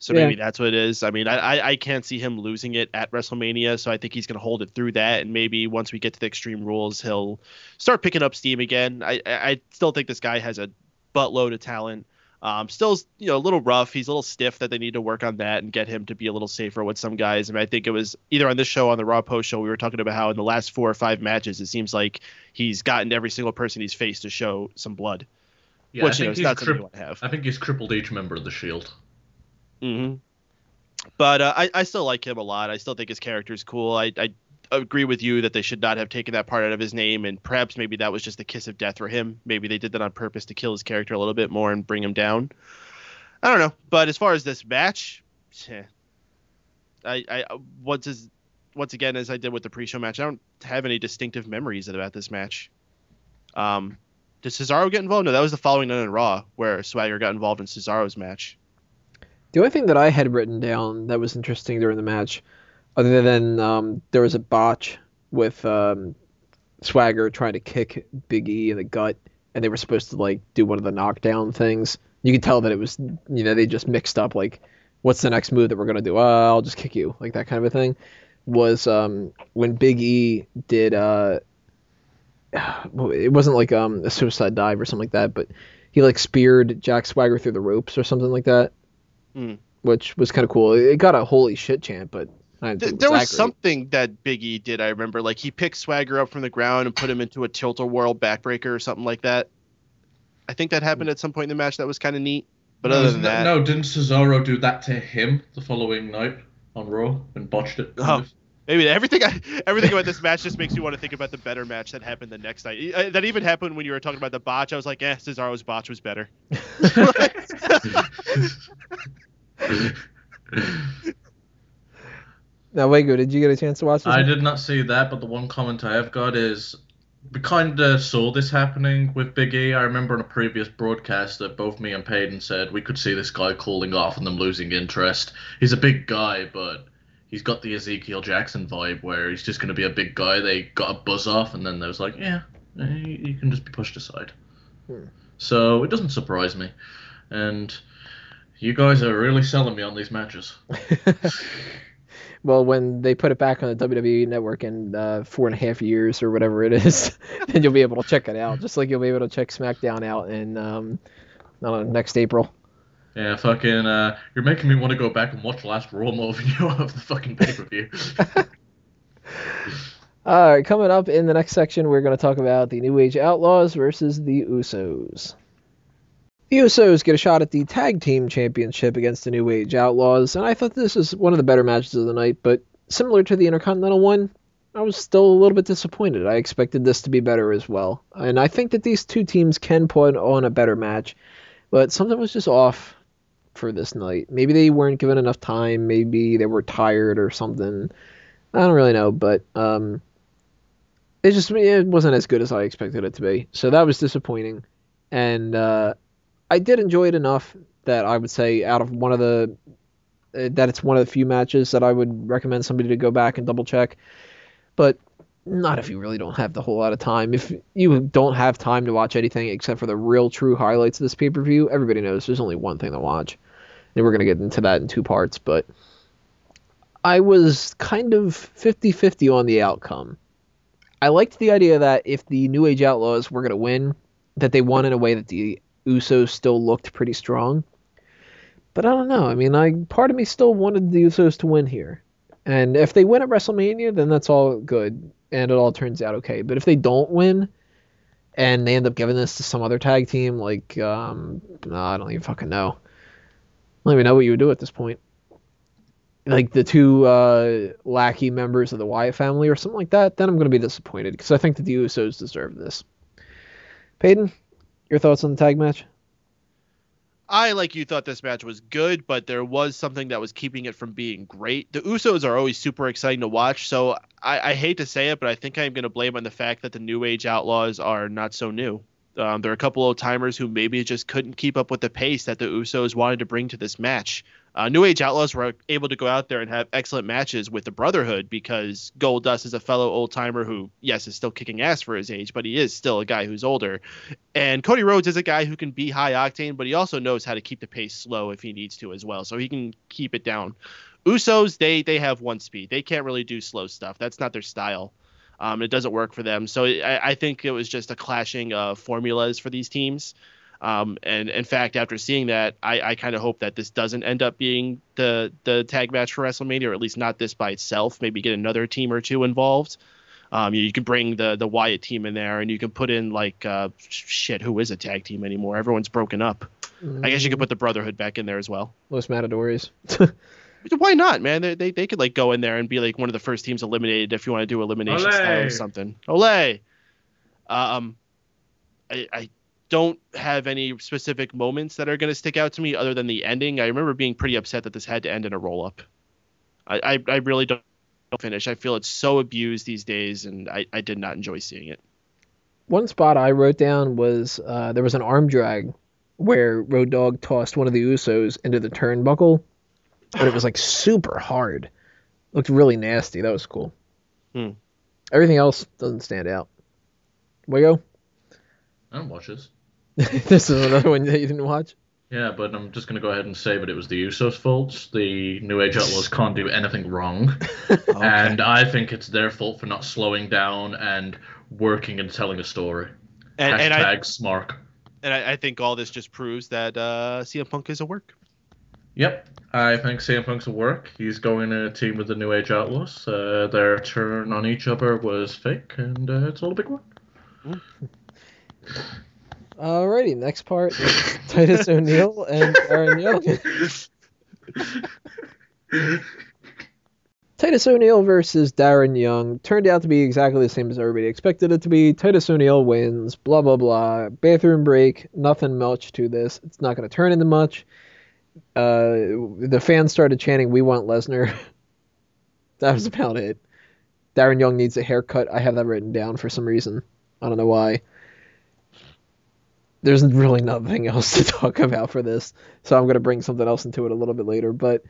So Yeah. maybe that's what it is. I mean, I, I, I can't see him losing it at WrestleMania, so I think he's going to hold it through that, and maybe once we get to the Extreme Rules, he'll start picking up steam again. I, I I still think this guy has a buttload of talent. Um, still, you know, a little rough. He's a little stiff. That they need to work on that and get him to be a little safer with some guys. I mean, I think it was either on this show or on the Raw Post show we were talking about how in the last four or five matches it seems like he's gotten every single person he's faced to show some blood, Yeah, which I you know he's not something you crip- want to have. I think he's crippled each member of the Shield. Hmm But uh, I, I still like him a lot. I still think his character is cool. I, I agree with you that they should not have taken that part out of his name, and perhaps maybe that was just the kiss of death for him. Maybe they did that on purpose to kill his character a little bit more and bring him down. I don't know. But as far as this match, eh, I, I once as once again as I did with the pre-show match, I don't have any distinctive memories about this match. Um, did Cesaro get involved? No, that was the following night in Raw where Swagger got involved in Cesaro's match. The only thing that I had written down that was interesting during the match, other than um, there was a botch with um, Swagger trying to kick Big E in the gut, and they were supposed to like do one of the knockdown things. You could tell that it was, you know, they just mixed up like, what's the next move that we're gonna do? Uh, I'll just kick you, like that kind of a thing. Was um, when Big E did uh, it wasn't like um a suicide dive or something like that, but he like speared Jack Swagger through the ropes or something like that Hmm. which was kind of cool. It got a holy shit chant, but I didn't Th- think it there was that great. something that Big E did. I remember, like he picked Swagger up from the ground and put him into a tilt a whirl backbreaker or something like that. I think that happened at some point in the match. That was kind of neat. But no, other isn't than that, no, didn't Cesaro do that to him the following night on Raw and botched it? Oh. maybe everything I, everything about this match just makes me want to think about the better match that happened the next night. That even happened when you were talking about the botch. I was like, eh, Cesaro's botch was better. Now, Wago, did you get a chance to watch this? I did not see that, but the one comment I have got is we kind of saw this happening with Big E. I remember in a previous broadcast that both me and Peyton said we could see this guy cooling off and them losing interest. He's a big guy, but he's got the Ezekiel Jackson vibe where he's just going to be a big guy. They got a buzz off, and then there was like, yeah, you can just be pushed aside. Hmm. So it doesn't surprise me. And you guys are really selling me on these matches. well, when they put it back on the WWE network in uh, four and a half years or whatever it is, then you'll be able to check it out. Just like you'll be able to check SmackDown out in um, know, next April. Yeah, fucking. Uh, you're making me want to go back and watch last Raw more video of the fucking pay per view. All right, coming up in the next section, we're going to talk about the New Age Outlaws versus the Usos. The Usos get a shot at the Tag Team Championship against the New Age Outlaws, and I thought this was one of the better matches of the night, but similar to the Intercontinental one, I was still a little bit disappointed. I expected this to be better as well. And I think that these two teams can put on a better match, but something was just off for this night. Maybe they weren't given enough time, maybe they were tired or something. I don't really know, but um, it just it wasn't as good as I expected it to be. So that was disappointing. And uh, I did enjoy it enough that I would say out of one of the uh, that it's one of the few matches that I would recommend somebody to go back and double check. But not if you really don't have the whole lot of time. If you don't have time to watch anything except for the real true highlights of this pay per view, everybody knows there's only one thing to watch. And we're going to get into that in two parts. But I was kind of 50 50 on the outcome. I liked the idea that if the New Age Outlaws were going to win, that they won in a way that the Usos still looked pretty strong. But I don't know. I mean, I part of me still wanted the Usos to win here. And if they win at WrestleMania, then that's all good and it all turns out okay. But if they don't win and they end up giving this to some other tag team, like um, no, I don't even fucking know. I don't even know what you would do at this point. Like the two uh, lackey members of the Wyatt family or something like that, then I'm going to be disappointed because I think that the Usos deserve this. Peyton, your thoughts on the tag match? I, like you, thought this match was good, but there was something that was keeping it from being great. The Usos are always super exciting to watch, so I, I hate to say it, but I think I'm going to blame on the fact that the New Age Outlaws are not so new. Um, there are a couple old timers who maybe just couldn't keep up with the pace that the Usos wanted to bring to this match. Uh, New Age Outlaws were able to go out there and have excellent matches with the Brotherhood because Goldust is a fellow old timer who, yes, is still kicking ass for his age, but he is still a guy who's older. And Cody Rhodes is a guy who can be high octane, but he also knows how to keep the pace slow if he needs to as well, so he can keep it down. Usos, they they have one speed. They can't really do slow stuff. That's not their style. Um, it doesn't work for them. So I, I think it was just a clashing of formulas for these teams. Um, and in fact, after seeing that, I, I kind of hope that this doesn't end up being the the tag match for WrestleMania, or at least not this by itself. Maybe get another team or two involved. Um, you, you can bring the the Wyatt team in there, and you can put in like uh, shit. Who is a tag team anymore? Everyone's broken up. Mm-hmm. I guess you could put the Brotherhood back in there as well. Los Matadores. Why not, man? They, they they could like go in there and be like one of the first teams eliminated if you want to do elimination Olay. style or something. Olay. Um, I, I don't have any specific moments that are going to stick out to me other than the ending. I remember being pretty upset that this had to end in a roll up. I, I, I, really don't finish. I feel it's so abused these days, and I, I did not enjoy seeing it. One spot I wrote down was uh, there was an arm drag where Road Dog tossed one of the Usos into the turnbuckle, and it was like super hard. Looked really nasty. That was cool. Hmm. Everything else doesn't stand out. Wago? I don't watch this. this is another one that you didn't watch. Yeah, but I'm just going to go ahead and say that it was the Usos' fault. The New Age Outlaws can't do anything wrong. okay. And I think it's their fault for not slowing down and working and telling a story. And, Hashtag and I, smart. And I, I, think all this just proves that uh, CM Punk is a work. Yep, I think CM Punk's a work. He's going in a team with the New Age Outlaws. Uh, their turn on each other was fake, and uh, it's all a big work. Alrighty, next part is Titus O'Neil and Darren Young. Titus O'Neil versus Darren Young turned out to be exactly the same as everybody expected it to be. Titus O'Neil wins, blah blah blah. Bathroom break, nothing much to this. It's not going to turn into much. Uh, the fans started chanting, "We want Lesnar." that was about it. Darren Young needs a haircut. I have that written down for some reason. I don't know why. There's really nothing else to talk about for this, so I'm gonna bring something else into it a little bit later. But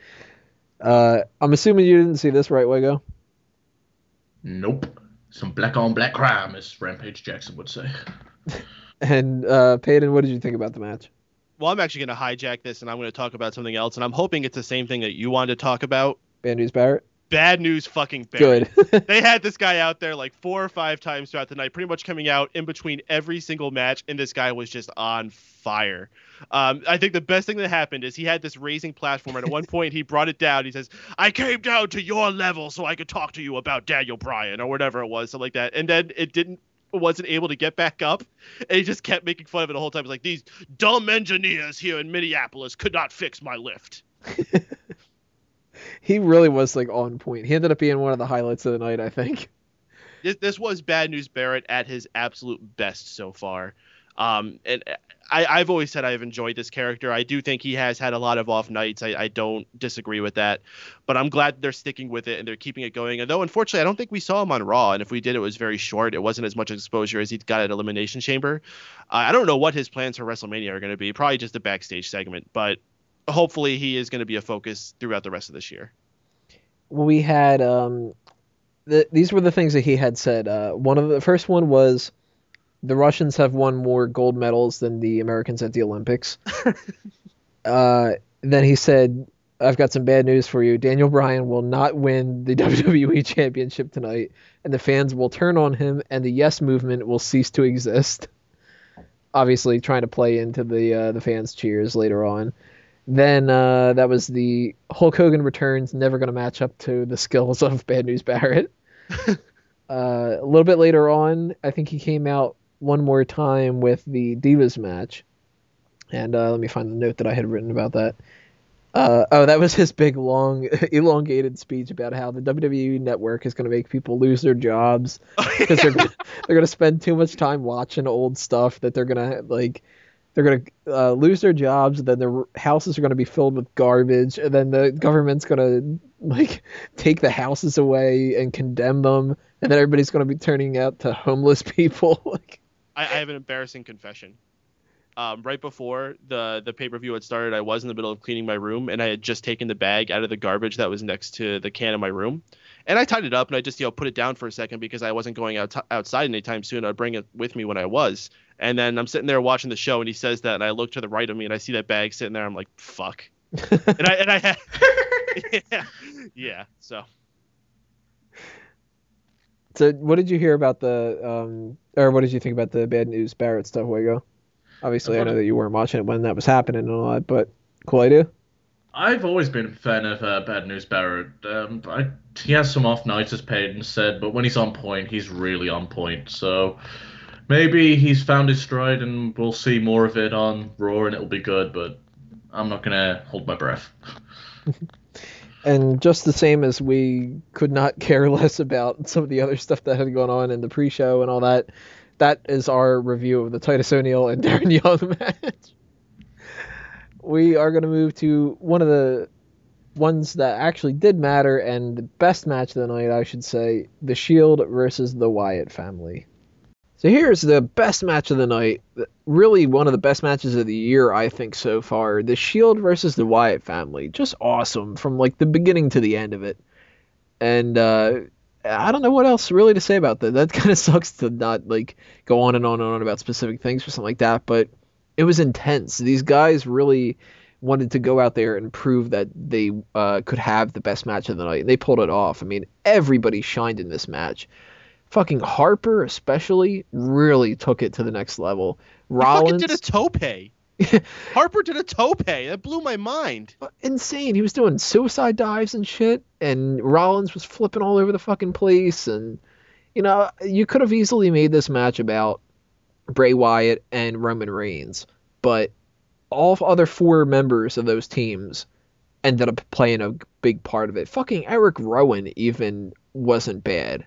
uh, I'm assuming you didn't see this, right, Wago? Nope. Some black on black crime, as Rampage Jackson would say. And uh, Peyton, what did you think about the match? Well, I'm actually going to hijack this and I'm going to talk about something else, and I'm hoping it's the same thing that you wanted to talk about. Bad news, Barrett. Bad news, fucking Barrett. Good. they had this guy out there like four or five times throughout the night, pretty much coming out in between every single match, and this guy was just on fire. Um, I think the best thing that happened is he had this raising platform, and at one point he brought it down. He says, "I came down to your level so I could talk to you about Daniel Bryan or whatever it was, something like that." And then it didn't wasn't able to get back up, and he just kept making fun of it the whole time. He's like, "These dumb engineers here in Minneapolis could not fix my lift." he really was like on point. He ended up being one of the highlights of the night, I think. This, this was Bad News Barrett at his absolute best so far. Um, and I, I've always said I've enjoyed this character. I do think he has had a lot of off nights. I, I don't disagree with that, but I'm glad they're sticking with it and they're keeping it going. And though unfortunately I don't think we saw him on Raw, and if we did, it was very short. It wasn't as much exposure as he got at Elimination Chamber. Uh, I don't know what his plans for WrestleMania are going to be. Probably just a backstage segment, but hopefully he is going to be a focus throughout the rest of this year. We had um, the, these were the things that he had said. Uh, one of the first one was the Russians have won more gold medals than the Americans at the Olympics. uh, then he said, I've got some bad news for you. Daniel Bryan will not win the WWE Championship tonight, and the fans will turn on him, and the Yes movement will cease to exist. Obviously, trying to play into the uh, the fans' cheers later on. Then uh, that was the Hulk Hogan returns, never going to match up to the skills of Bad News Barrett. uh, a little bit later on, I think he came out one more time with the Divas match. And uh, let me find the note that I had written about that. Uh, oh, that was his big, long, elongated speech about how the WWE network is going to make people lose their jobs because they're they're going to spend too much time watching old stuff that they're going to like they're going to uh, lose their jobs then their houses are going to be filled with garbage and then the government's going to like take the houses away and condemn them and then everybody's going to be turning out to homeless people like I, I have an embarrassing confession. Um, right before the the pay per view had started, I was in the middle of cleaning my room, and I had just taken the bag out of the garbage that was next to the can in my room, and I tied it up, and I just you know put it down for a second because I wasn't going out outside anytime soon. I'd bring it with me when I was, and then I'm sitting there watching the show, and he says that, and I look to the right of me, and I see that bag sitting there. I'm like, fuck, and I and I had, yeah, yeah, so. So, what did you hear about the, um, or what did you think about the bad news Barrett stuff, Wago? Obviously, I know that you weren't watching it when that was happening and all that, but cool idea. I've always been a fan of uh, Bad News Barrett. Um, I, he has some off nights, as Peyton said, but when he's on point, he's really on point. So maybe he's found his stride, and we'll see more of it on Raw, and it'll be good. But I'm not gonna hold my breath. and just the same as we could not care less about some of the other stuff that had gone on in the pre-show and all that, that is our review of the Titus O'Neil and Darren Young match. We are going to move to one of the ones that actually did matter and the best match of the night, I should say, The Shield versus the Wyatt family. So here's the best match of the night. Really, one of the best matches of the year, I think, so far. The Shield versus the Wyatt family. Just awesome from like the beginning to the end of it. And uh, I don't know what else really to say about that. That kind of sucks to not like go on and on and on about specific things or something like that. But it was intense. These guys really wanted to go out there and prove that they uh, could have the best match of the night. And they pulled it off. I mean, everybody shined in this match fucking Harper especially really took it to the next level. Rollins did a tope. Harper did a tope. That blew my mind. Insane. He was doing suicide dives and shit, and Rollins was flipping all over the fucking place. And you know, you could have easily made this match about Bray Wyatt and Roman Reigns, but all other four members of those teams ended up playing a big part of it. Fucking Eric Rowan even wasn't bad.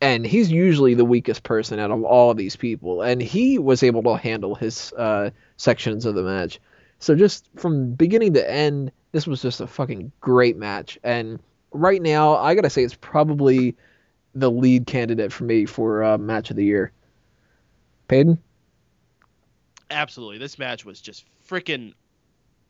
And he's usually the weakest person out of all these people and he was able to handle his uh, sections of the match. So just from beginning to end this was just a fucking great match. And right now i gotta say it's probably the lead candidate for me for uh, match of the year Peyton? Absolutely. This match was just freaking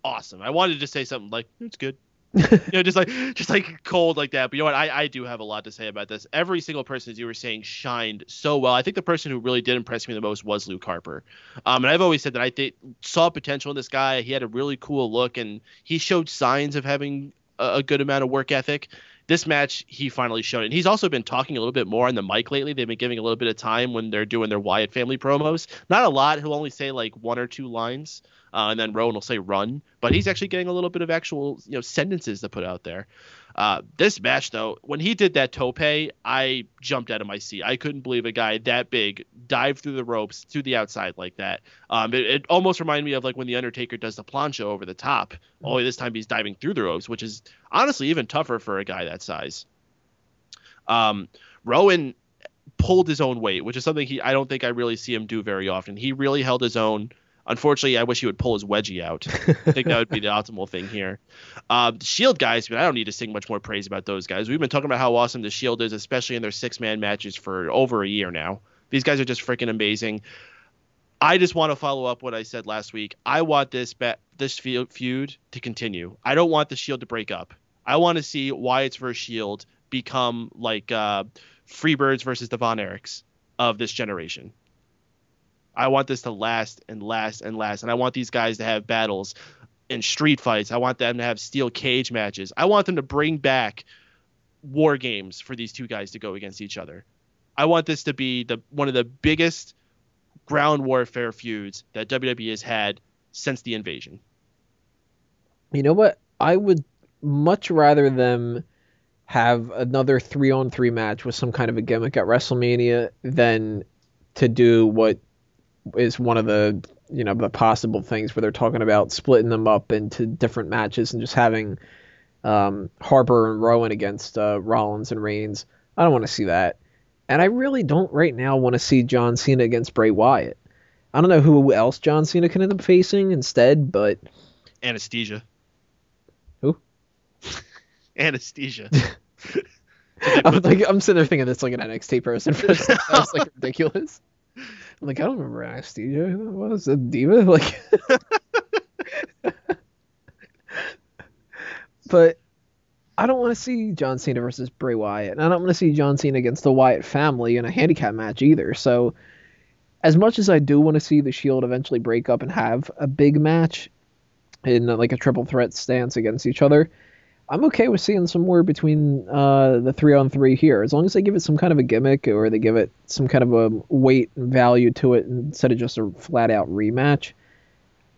awesome. I wanted to say something like, it's good. you know, just like just like cold like that. But you know what? I, I do have a lot to say about this. Every single person, as you were saying, shined so well. I think the person who really did impress me the most was Luke Harper. Um, and I've always said that I th- saw potential in this guy. He had a really cool look, and he showed signs of having a, a good amount of work ethic this match he finally showed it. And he's also been talking a little bit more on the mic lately. They've been giving a little bit of time when they're doing their Wyatt family promos. Not a lot. He'll only say like one or two lines, uh, and then Rowan will say run. But he's actually getting a little bit of actual you know sentences to put out there. Uh, this match, though, when he did that tope, I jumped out of my seat. I couldn't believe a guy that big dive through the ropes to the outside like that. Um, it, it, almost reminded me of like when the Undertaker does the plancha over the top. Only this time he's diving through the ropes, which is honestly even tougher for a guy that size. Um, Rowan pulled his own weight, which is something he I don't think I really see him do very often. He really held his own Unfortunately, I wish he would pull his wedgie out. I think that would be the optimal thing here. Uh, the Shield guys, but I don't need to sing much more praise about those guys. We've been talking about how awesome the Shield is, especially in their six man matches for over a year now. These guys are just freaking amazing. I just want to follow up what I said last week. I want this bet, this feud to continue. I don't want the Shield to break up. I want to see Wyatt's versus Shield become like uh, Freebirds versus the Von Erichs of this generation. I want this to last and last and last. And I want these guys to have battles and street fights. I want them to have steel cage matches. I want them to bring back war games for these two guys to go against each other. I want this to be the one of the biggest ground warfare feuds that WWE has had since the invasion. You know what? I would much rather them have another three on three match with some kind of a gimmick at WrestleMania than to do what is one of the you know the possible things where they're talking about splitting them up into different matches and just having um, Harper and Rowan against uh, Rollins and Reigns. I don't want to see that, and I really don't right now want to see John Cena against Bray Wyatt. I don't know who else John Cena can end up facing instead, but anesthesia. Who? anesthesia. I'm like I'm sitting there thinking it's like an NXT person. That's like ridiculous. Like, I don't remember anesthesia. What was a diva? Like, but I don't want to see John Cena versus Bray Wyatt, and I don't want to see John Cena against the Wyatt family in a handicap match either. So, as much as I do want to see the Shield eventually break up and have a big match in like a triple threat stance against each other, I'm okay with seeing somewhere between uh, the three on three here, as long as they give it some kind of a gimmick or they give it some kind of a weight and value to it instead of just a flat out rematch.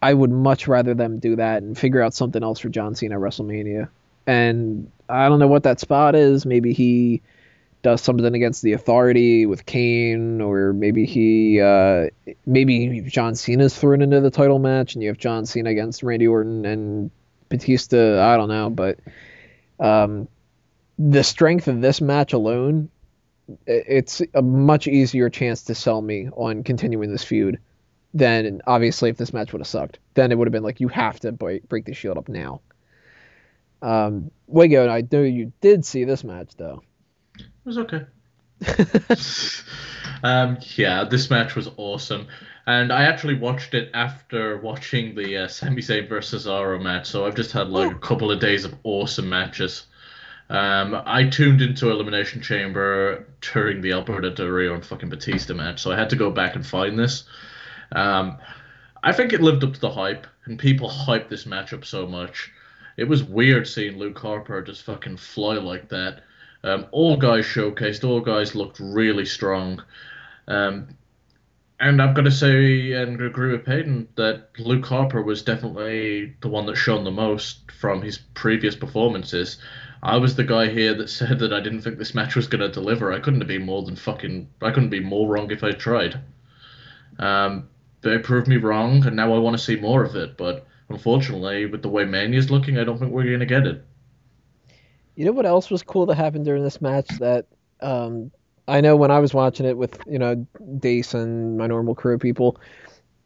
I would much rather them do that and figure out something else for John Cena at WrestleMania. And I don't know what that spot is. Maybe he does something against the Authority with Kane, or maybe he, uh, maybe John Cena's thrown into the title match, and you have John Cena against Randy Orton and Batista, I don't know, but um, the strength of this match alone, it's a much easier chance to sell me on continuing this feud than obviously if this match would have sucked. Then it would have been like you have to break, break the shield up now. Um, Wago, I know you did see this match though. It was okay. um, yeah, this match was awesome and I actually watched it after watching the uh, Sami Zayn versus Cesaro match. So I've just had like a couple of days of awesome matches. Um, I tuned into Elimination Chamber during the Alberto Del Rio and fucking Batista match, so I had to go back and find this. Um, I think it lived up to the hype, and people hyped this matchup so much. It was weird seeing Luke Harper just fucking fly like that. Um, all guys showcased, all guys looked really strong. Um, and I've got to say and agree with Peyton that Luke Harper was definitely the one that shone the most from his previous performances. I was the guy here that said that I didn't think this match was going to deliver. I couldn't have been more than fucking. I couldn't be more wrong if I tried. Um, they proved me wrong, and now I want to see more of it. But unfortunately, with the way Mania's looking, I don't think we're going to get it. You know what else was cool that happened during this match that um, I know when I was watching it with you know Dace and my normal crew of people,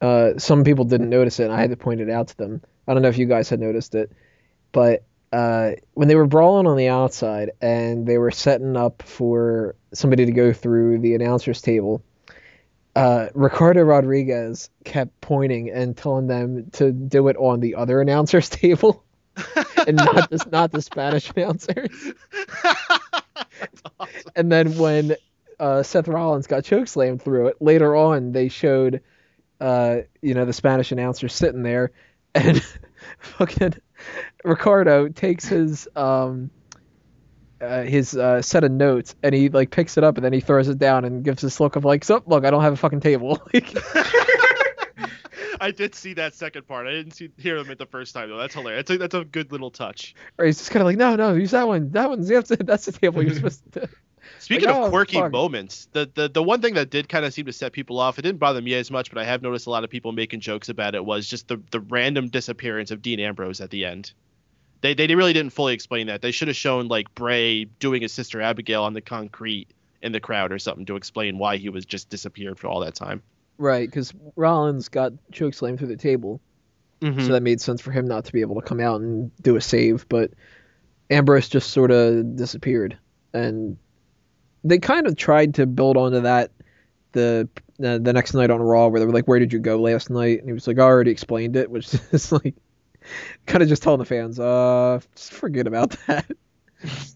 uh, some people didn't notice it, and I had to point it out to them. I don't know if you guys had noticed it, but uh, when they were brawling on the outside and they were setting up for somebody to go through the announcers table, uh, Ricardo Rodriguez kept pointing and telling them to do it on the other announcers table and not the, not the Spanish announcers. awesome. And then when uh, Seth Rollins got chokeslammed through it, later on they showed, uh, you know, the Spanish announcer sitting there, and fucking Ricardo takes his um, uh, his uh, set of notes and he like picks it up and then he throws it down and gives this look of like, so look, I don't have a fucking table. Like, I did see that second part. I didn't see hear them at the first time though. That's hilarious. That's a, that's a good little touch. or he's just kind of like, no, no, use that one. That one's that's that's the table you're supposed to. Speaking Like, of oh, quirky fuck. moments, the, the the one thing that did kind of seem to set people off, it didn't bother me as much, but I have noticed a lot of people making jokes about it, was just the, the random disappearance of Dean Ambrose at the end. They, they really didn't fully explain that. They should have shown like Bray doing his sister Abigail on the concrete in the crowd or something to explain why he was just disappeared for all that time. Right, because Rollins got chokeslammed through the table, Mm-hmm. so that made sense for him not to be able to come out and do a save. But Ambrose just sort of disappeared, and they kind of tried to build onto that the uh, the next night on Raw, where they were like, "Where did you go last night?" And he was like, "I already explained it," which is like kind of just telling the fans, "Uh, just forget about that."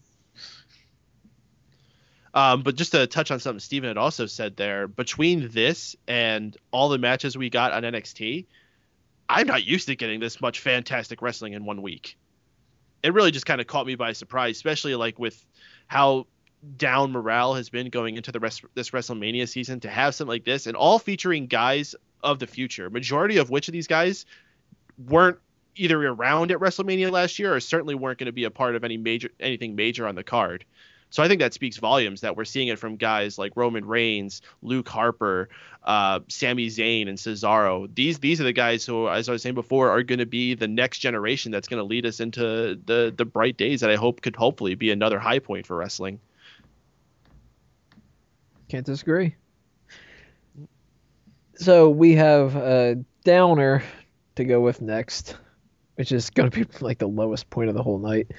Um, but just to touch on something Steven had also said there, between this and all the matches we got on NXT, I'm not used to getting this much fantastic wrestling in one week. It really just kind of caught me by surprise, especially like with how down morale has been going into the rest this WrestleMania season to have something like this and all featuring guys of the future. Majority of which of these guys weren't either around at WrestleMania last year or certainly weren't going to be a part of any major anything major on the card. So I think that speaks volumes that we're seeing it from guys like Roman Reigns, Luke Harper, uh, Sami Zayn, and Cesaro. These these are the guys who, as I was saying before, are going to be the next generation that's going to lead us into the the bright days that I hope could hopefully be another high point for wrestling. Can't disagree. So we have a downer to go with next, which is going to be like the lowest point of the whole night.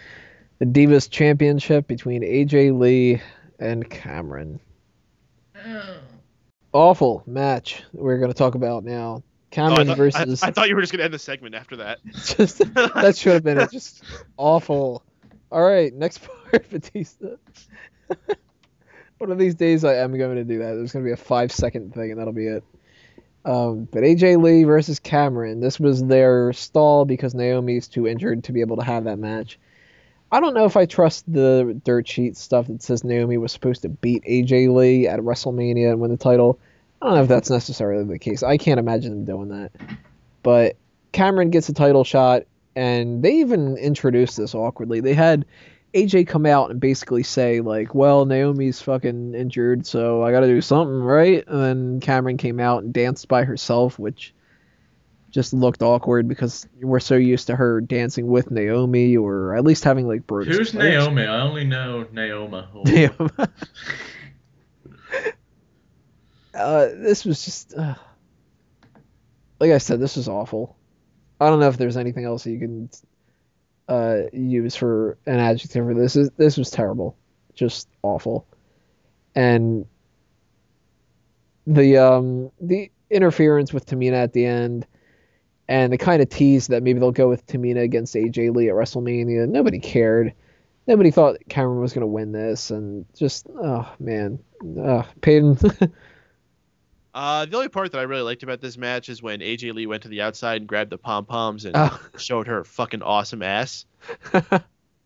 The Divas Championship between AJ Lee and Cameron. Oh. Awful match we're going to talk about now. Oh, I, Cameron thought, versus. I, I thought you were just going to end the segment after that. just that should have been it. Just awful. All right, next part, Batista. One of these days, I am going to do that. There's going to be a five second thing, and that'll be it. Um, but AJ Lee versus Cameron. This was their stall because Naomi's too injured to be able to have that match. I don't know if I trust the dirt sheet stuff that says Naomi was supposed to beat AJ Lee at WrestleMania and win the title. I don't know if that's necessarily the case. I can't imagine them doing that. But Cameron gets a title shot, and they even introduced this awkwardly. They had AJ come out and basically say like, "Well, Naomi's fucking injured, so I got to do something, right?" And then Cameron came out and danced by herself, which just looked awkward because we're so used to her dancing with Naomi, or at least having like. Who's Naomi? I only know Naoma. Damn. uh, this was just, uh, like I said, this was awful. I don't know if there's anything else you can uh, use for an adjective for this. This- This was terrible, just awful, and the um the interference with Tamina at the end. And the kind of tease that maybe they'll go with Tamina against AJ Lee at WrestleMania. Nobody cared nobody thought Cameron was going to win this, and just oh man, uh, Peyton. Uh, the only part that I really liked about this match is when AJ Lee went to the outside and grabbed the pom poms and oh. showed her fucking awesome ass.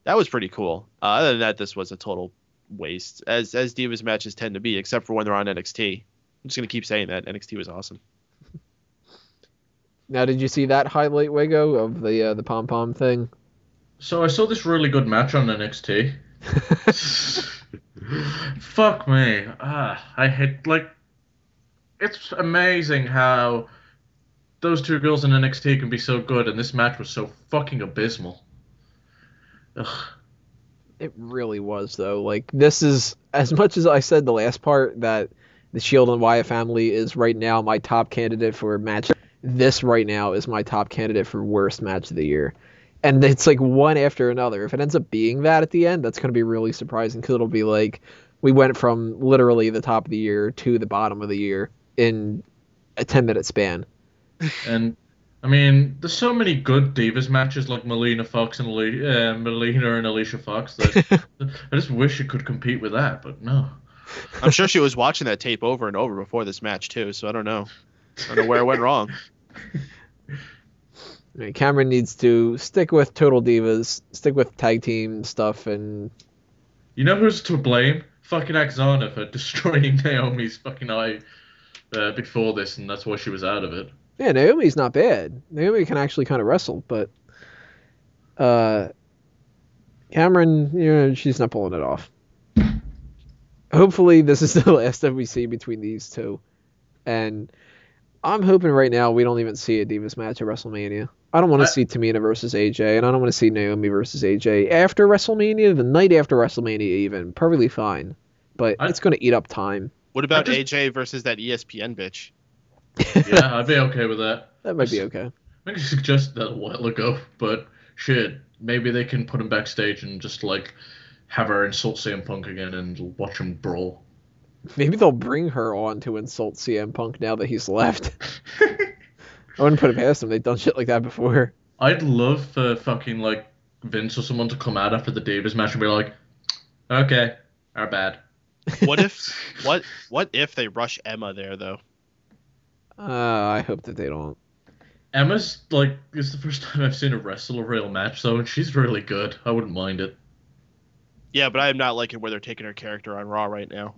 That was pretty cool. Uh, other than that, this was a total waste, as as Divas matches tend to be, except for when they're on NXT. I'm just gonna keep saying that NXT was awesome. now, did you see that highlight, Wago, of the uh, the pom pom thing? So I saw this really good match on NXT. Fuck me. Ah, I hate like. It's amazing how those two girls in NXT can be so good, and this match was so fucking abysmal. Ugh. It really was though. Like this is as much as I said the last part that the Shield and Wyatt family is right now my top candidate for match. This right now is my top candidate for worst match of the year. And it's like one after another. If it ends up being that at the end, that's going to be really surprising because it'll be like we went from literally the top of the year to the bottom of the year in a 10 minute span. And I mean, there's so many good Divas matches like Melina Fox and Ali- uh, Melina and Alicia Fox. That I just wish it could compete with that, but no. I'm sure she was watching that tape over and over before this match too, so I don't know. I don't know where it went wrong. I mean, Cameron needs to stick with Total Divas, stick with tag team stuff, and You know who's to blame? Fucking Aksana for destroying Naomi's fucking eye uh, before this, and that's why she was out of it. yeah, Naomi's not bad. Naomi can actually kind of wrestle, but uh, Cameron, you know, she's not pulling it off. Hopefully, this is the last that we see between these two, and I'm hoping right now we don't even see a Divas match at WrestleMania. I don't want to see Tamina versus AJ, and I don't want to see Naomi versus AJ after WrestleMania, the night after WrestleMania, even perfectly fine. But I- it's going to eat up time. What about just- AJ versus that ESPN bitch? Yeah, I'd be okay with that. That might be okay. I think I suggested that a while ago, but shit, maybe they can put him backstage and just like have her insult CM Punk again and watch him brawl. Maybe they'll bring her on to insult CM Punk now that he's left. I wouldn't put it past them. They've done shit like that before. I'd love for fucking like Vince or someone to come out after the Divas match and be like, "Okay, our bad." What if what what if they rush Emma there though? Uh, I hope that they don't. Emma's like it's the first time I've seen her wrestle a real match though, and she's really good. I wouldn't mind it. Yeah, but I am not liking where they're taking her character on Raw right now.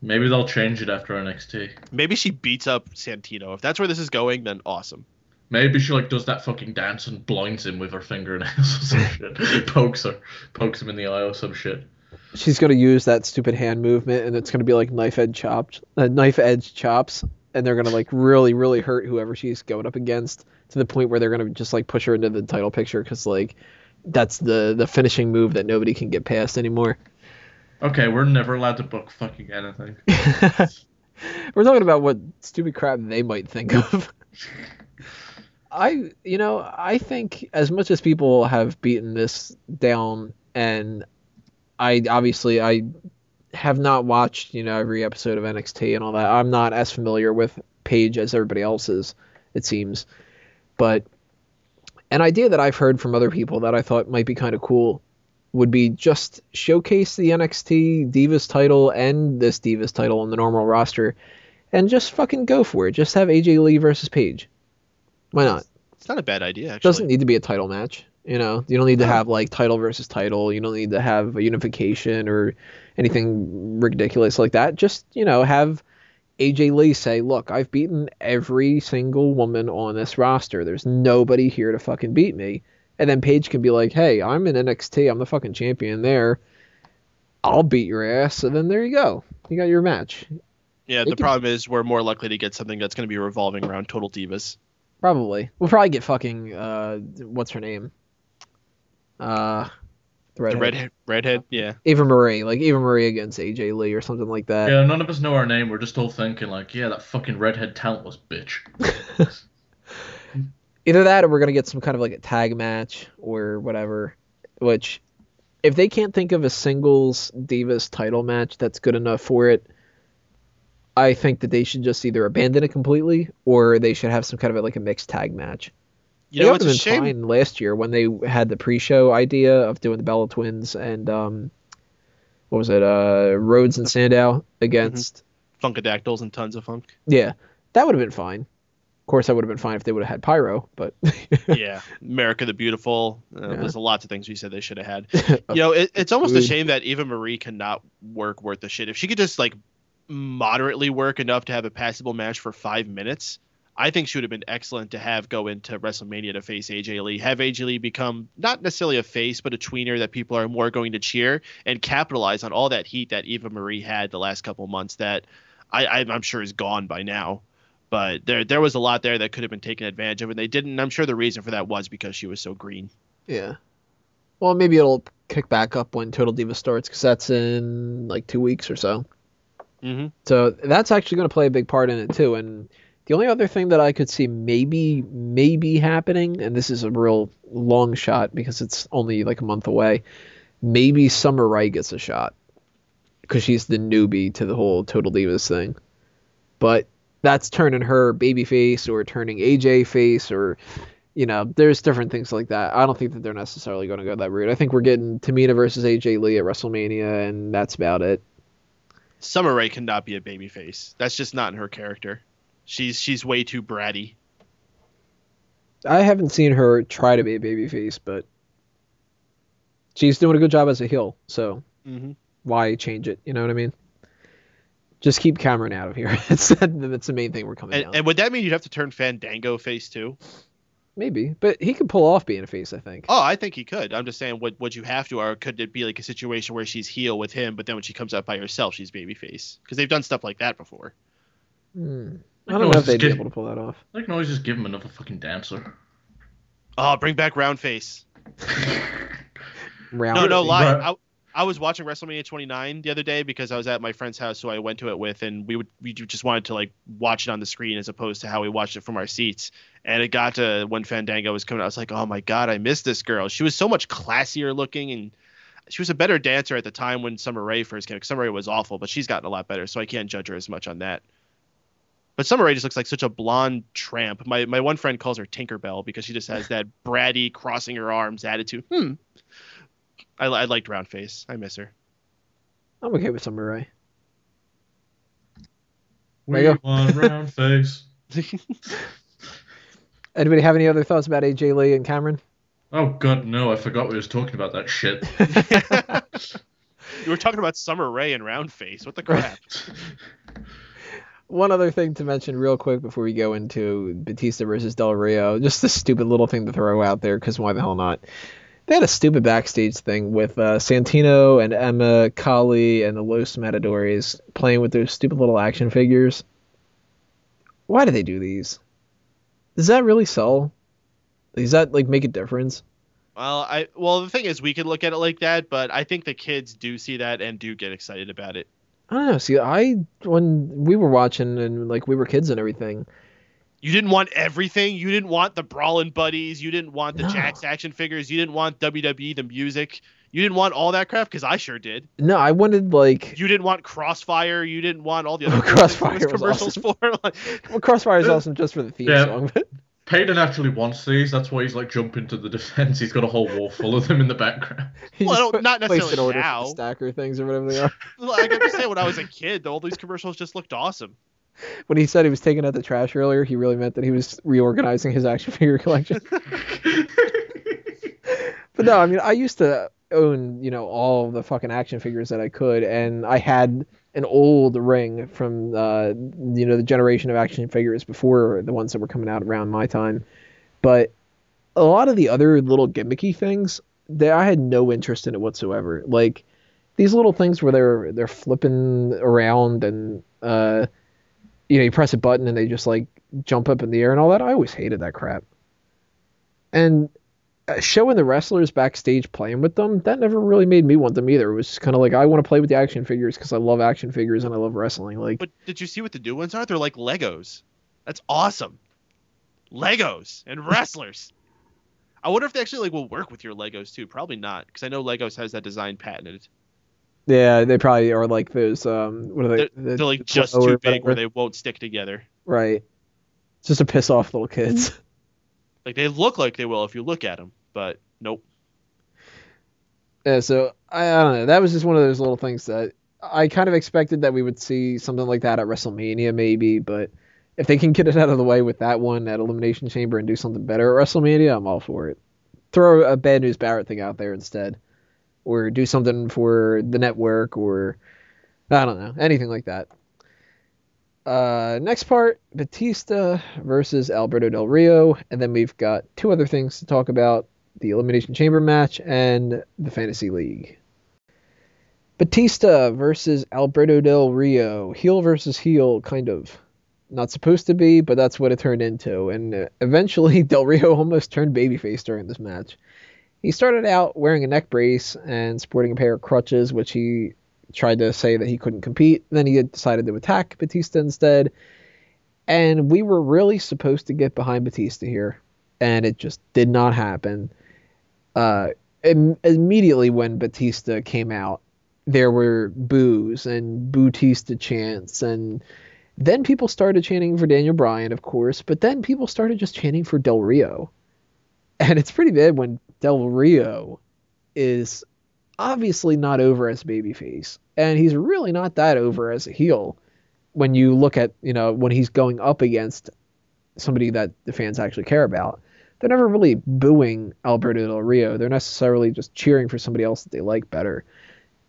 Maybe they'll change it after NXT. Maybe she beats up Santino. If that's where this is going, then awesome. Maybe she like does that fucking dance and blinds him with her fingernails or some shit. pokes her, pokes him in the eye or some shit. She's gonna use that stupid hand movement, and it's gonna be like knife edge chops, uh, knife edge chops, and they're gonna like really, really hurt whoever she's going up against to the point where they're gonna just like push her into the title picture because like that's the the finishing move that nobody can get past anymore. Okay, we're never allowed to book fucking anything. We're talking about what stupid crap they might think of. I, you know, I think as much as people have beaten this down, and I obviously I have not watched, you know, every episode of NXT and all that. I'm not as familiar with Paige as everybody else is, it seems. But an idea that I've heard from other people that I thought might be kind of cool would be just showcase the NXT Divas title and this Divas title on the normal roster and just fucking go for it. Just have AJ Lee versus Paige. Why not? It's not a bad idea actually. doesn't need to be a title match. You know, you don't need to have like title versus title. You don't need to have a unification or anything ridiculous like that. Just you know, have AJ Lee say, "Look, I've beaten every single woman on this roster. There's nobody here to fucking beat me." And then Paige can be like, "Hey, I'm in NXT. I'm the fucking champion there. I'll beat your ass." And then there you go. You got your match. yeah, they the could- problem is we're more likely to get something that's going to be revolving around Total Divas. Probably. We'll probably get fucking uh, what's her name? Uh, the The redhead. redhead, redhead, yeah. Eva Marie, like Eva Marie against AJ Lee or something like that. Yeah, none of us know our name. We're just all thinking like, yeah, that fucking redhead talentless bitch. Either that or we're gonna get some kind of like a tag match or whatever. Which, if they can't think of a singles Divas title match that's good enough for it, I think that they should just either abandon it completely or they should have some kind of like a mixed tag match. You know, They it's would a have been shame. fine last year when they had the pre-show idea of doing the Bella Twins and um, what was it, uh, Rhodes and Sandow against Funkadactyls and tons of funk. Yeah, that would have been fine. Of course, that would have been fine if they would have had Pyro, but yeah, America the Beautiful. Uh, Yeah. There's lots of things we said they should have had. You know, it, it's almost a shame that Eva Marie cannot work worth the shit. If she could just like moderately work enough to have a passable match for five minutes, I think she would have been excellent to have go into WrestleMania to face AJ Lee. Have AJ Lee become not necessarily a face, but a tweener that people are more going to cheer and capitalize on all that heat that Eva Marie had the last couple months that I, I'm sure is gone by now. But there there was a lot there that could have been taken advantage of, and they didn't. And I'm sure the reason for that was because she was so green. yeah. Well, maybe it'll kick back up when Total Diva starts because that's in like two weeks or so. Mm-hmm. So that's actually going to play a big part in it too. And the only other thing that I could see maybe maybe happening, and this is a real long shot because it's only like a month away, maybe Summer Rae gets a shot because she's the newbie to the whole Total Divas thing. But that's turning her baby face or turning AJ face or you know, there's different things like that. I don't think that they're necessarily going to go that route. I think we're getting Tamina versus AJ Lee at WrestleMania, and that's about it. Summer Rae cannot be a babyface. That's just not in her character. She's she's way too bratty. I haven't seen her try to be a babyface, but she's doing a good job as a heel. So Mm-hmm. why change it? You know what I mean? Just keep Cameron out of here. that's that's the main thing we're coming And, and would that mean you'd have to turn Fandango face too? Maybe, but he could pull off being a face. I think. Oh, I think he could. I'm just saying, would would you have to, or could it be like a situation where she's heel with him, but then when she comes out by herself, she's babyface? Because they've done stuff like that before. Hmm. I I don't know if always they'd be able to pull that off. I can always just give him another fucking dancer. Oh, bring back round face. Round No, no lie. Right. I, I was watching WrestleMania 29 the other day because I was at my friend's house who I went to it with, and we would we just wanted to like watch it on the screen as opposed to how we watched it from our seats. And it got to when Fandango was coming, I was like, oh my god, I miss this girl. She was so much classier looking, and she was a better dancer at the time when Summer Rae first came. Summer Rae was awful, but she's gotten a lot better, so I can't judge her as much on that. But Summer Rae just looks like such a blonde tramp. My my one friend calls her Tinkerbell because she just has that bratty, crossing her arms attitude. Hmm. I, I liked round face. I miss her. I'm okay with Summer Rae. We There you want round face. Anybody have any other thoughts about AJ Lee and Cameron? Oh god, no! I forgot we was talking about that shit. You were talking about Summer Rae and round face. What the crap? One other thing to mention real quick before we go into Batista versus Del Rio, just a stupid little thing to throw out there because why the hell not? They had a stupid backstage thing with uh, Santino and Emma, Kali, and the Los Matadores playing with those stupid little action figures. Why do they do these? Does that really sell? Does that like make a difference? well, I well the thing is we could look at it like that, but I think the kids do see that and do get excited about it. I don't know. See, I when we were watching and like we were kids and everything, You didn't want everything. You didn't want the brawling buddies. You didn't want the No. Jax action figures. You didn't want WWE the music. You didn't want all that crap because I sure did. no, I wanted like You didn't want Crossfire. You didn't want all the other Oh, Crossfire things was commercials for. Like, well, Crossfire is awesome just for the theme Yeah. song, but Peyton actually wants these. That's why he's like jumping to the defense. He's got a whole wall full of them in the background. he Well, I don't- necessarily an order now. the stacker things or whatever they are. like I just say, when I was a kid, all these commercials just looked awesome. when he said he was taking out the trash earlier, he really meant that he was reorganizing his action figure collection. but no, I mean, I used to own, you know, all the fucking action figures that I could, and I had an old ring from, uh, you know, the generation of action figures before the ones that were coming out around my time. But a lot of the other little gimmicky things, that I had no interest in it whatsoever. Like these little things where they're they're flipping around and uh, you know, you press a button and they just like jump up in the air and all that. I always hated that crap. And showing the wrestlers backstage playing with them, that never really made me want them either. It was kind of like I want to play with the action figures because I love action figures and I love wrestling. Like, But did you see what the new ones are? They're like Legos. That's awesome. Legos and wrestlers. I wonder if they actually like will work with your Legos too. Probably not, because I know Legos has that design patented. yeah, they probably are like those. Um, what are they? They're, the- they're like the just too big where they won't stick together. Right. Just to piss off little kids. Like they look like they will if you look at them, but nope. Yeah, so I, I don't know. That was just one of those little things that I kind of expected that we would see something like that at WrestleMania, maybe. But if they can get it out of the way with that one at Elimination Chamber and do something better at WrestleMania, I'm all for it. Throw a bad news Barrett thing out there instead, or do something for the network, or I don't know, anything like that. Uh, next part, Batista versus Alberto Del Rio, and then we've got two other things to talk about the Elimination Chamber match and the Fantasy League. Batista versus Alberto Del Rio, heel versus heel, kind of. Not supposed to be, but that's what it turned into. And uh, eventually, Del Rio almost turned babyface during this match. He started out wearing a neck brace and sporting a pair of crutches, which he tried to say that he couldn't compete. Then he decided to attack Batista instead. And we were really supposed to get behind Batista here, and it just did not happen. Uh, im- immediately when Batista came out, there were boos and Batista chants, and Then people started chanting for Daniel Bryan, of course, but then people started just chanting for Del Rio. And it's pretty bad when Del Rio is obviously not over as babyface, and he's really not that over as a heel when you look at, you know, when he's going up against somebody that the fans actually care about. They're never really booing Alberto Del Rio. They're necessarily just cheering for somebody else that they like better.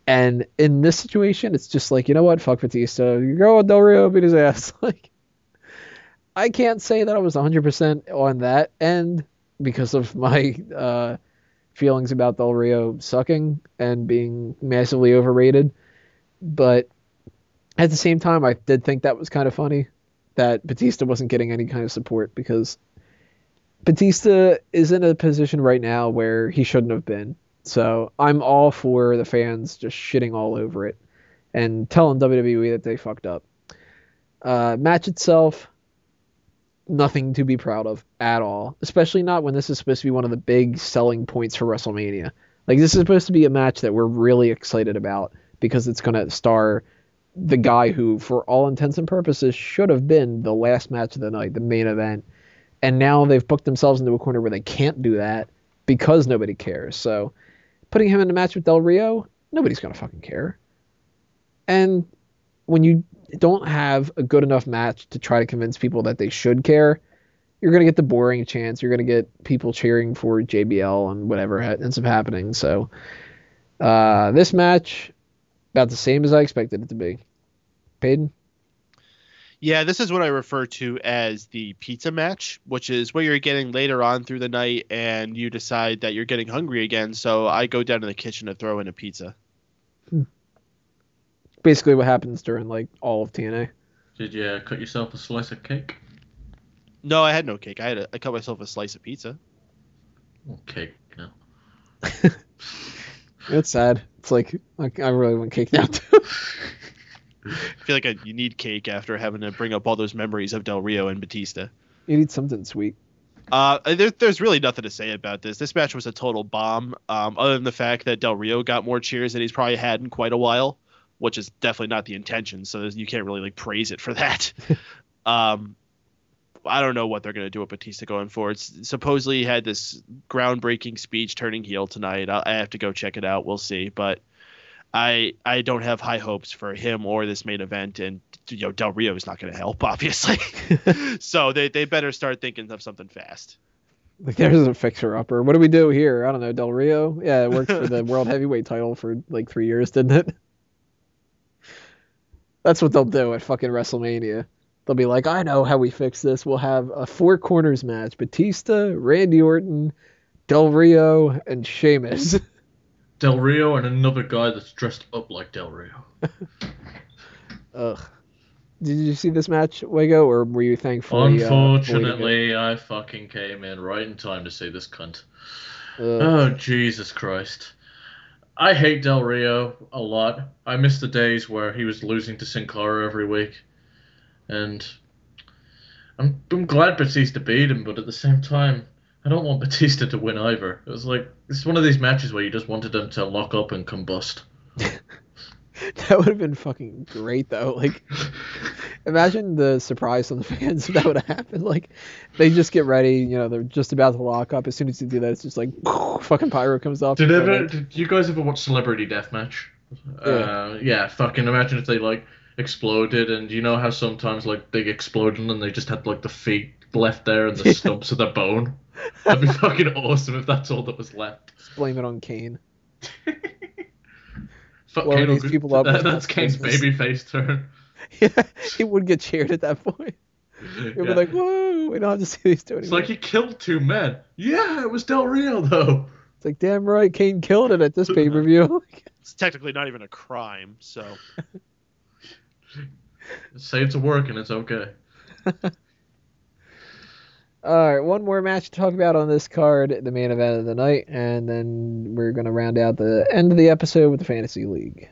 And in this situation, it's just like, you know what? Fuck Batista. You go with Del Rio, beat his ass. Like, I can't say that I was 100% on that end because of my uh, feelings about Del Rio sucking and being massively overrated. But at the same time, I did think that was kind of funny that Batista wasn't getting any kind of support because Batista is in a position right now where he shouldn't have been. So I'm all for the fans just shitting all over it and telling WWE that they fucked up. Uh, match itself, nothing to be proud of at all, especially not when this is supposed to be one of the big selling points for WrestleMania. Like this is supposed to be a match that we're really excited about because it's going to star the guy who, for all intents and purposes, should have been the last match of the night, the main event. And now they've booked themselves into a corner where they can't do that because nobody cares. So putting him in a match with Del Rio, nobody's going to fucking care. And when you don't have a good enough match to try to convince people that they should care, you're going to get the boring chance. You're going to get people cheering for JBL and whatever ends up happening. So uh, this match, about the same as I expected it to be. Peyton? Yeah, this is what I refer to as the pizza match, which is what you're getting later on through the night and you decide that you're getting hungry again. So I go down to the kitchen to throw in a pizza. Basically, what happens during like all of TNA. Did you cut yourself a slice of cake? No, I had no cake. I had a, I cut myself a slice of pizza. Oh, cake, no. It's sad. It's like, like I really want cake now too. I feel like I, you need cake after having to bring up all those memories of Del Rio and Batista. You need something sweet. Uh, there, there's really nothing to say about this. This match was a total bomb. Um, other than the fact that Del Rio got more cheers than he's probably had in quite a while, which is definitely not the intention. So you can't really like praise it for that. um, I don't know what they're gonna do with Batista going forward. Supposedly he had this groundbreaking speech turning heel tonight. I, I have to go check it out. We'll see, but I I don't have high hopes for him or this main event, and you know Del Rio is not going to help, obviously. so they they better start thinking of something fast. Like there's a fixer upper. What do we do here? I don't know. Del Rio. Yeah, it worked for the world heavyweight title for like three years, didn't it? That's what they'll do at fucking WrestleMania. They'll be like, I know how we fix this. We'll have a four corners match: Batista, Randy Orton, Del Rio, and Sheamus. Del Rio and another guy that's dressed up like Del Rio. Ugh. Did you see this match, Wago, or were you thankful? Unfortunately, uh, I fucking came in right in time to see this cunt. Ugh. Oh Jesus Christ! I hate Del Rio a lot. I miss the days where he was losing to Sin Cara every week, and I'm I'm glad Batista beat him, but at the same time, I don't want Batista to win either. It was like it's one of these matches where you just wanted them to lock up and combust. that would have been fucking great though. Like imagine the surprise on the fans if that would have happened. Like they just get ready, you know, they're just about to lock up. As soon as you do that, it's just like fucking pyro comes off. Did ever did you guys ever watch Celebrity Deathmatch? Yeah. Uh, yeah, fucking imagine if they like exploded and you know how sometimes like they explode and then they just had like the feet left there and the stumps of the bone. That'd be fucking awesome if that's all that was left. Just blame it on Kane. Fuck Kane these people up. That, that's Kane's baby face turn. yeah, he would get cheered at that point. He'd yeah. be like, "Whoa, we don't have to see these two anymore." It's like he killed two men. Yeah, it was Del Rio though. It's like, damn right, Kane killed it at this pay per view. it's technically not even a crime, so. Say it's a work and it's okay. All right, one more match to talk about on this card, the main event of the night, and then we're going to round out the end of the episode with the Fantasy League.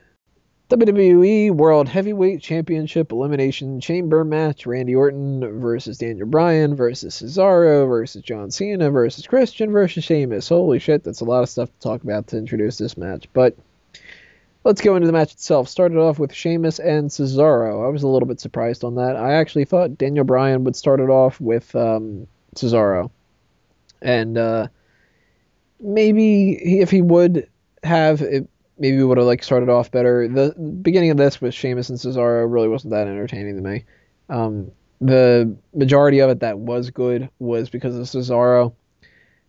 WWE World Heavyweight Championship Elimination Chamber match Randy Orton versus Daniel Bryan versus Cesaro versus John Cena versus Christian versus Sheamus. Holy shit, that's a lot of stuff to talk about to introduce this match. But let's go into the match itself. Started off with Sheamus and Cesaro. I was a little bit surprised on that. I actually thought Daniel Bryan would start it off with um, Cesaro, and uh, maybe if he would have, it maybe would have like started off better. The beginning of this with Sheamus and Cesaro really wasn't that entertaining to me. Um, the majority of it that was good was because of Cesaro.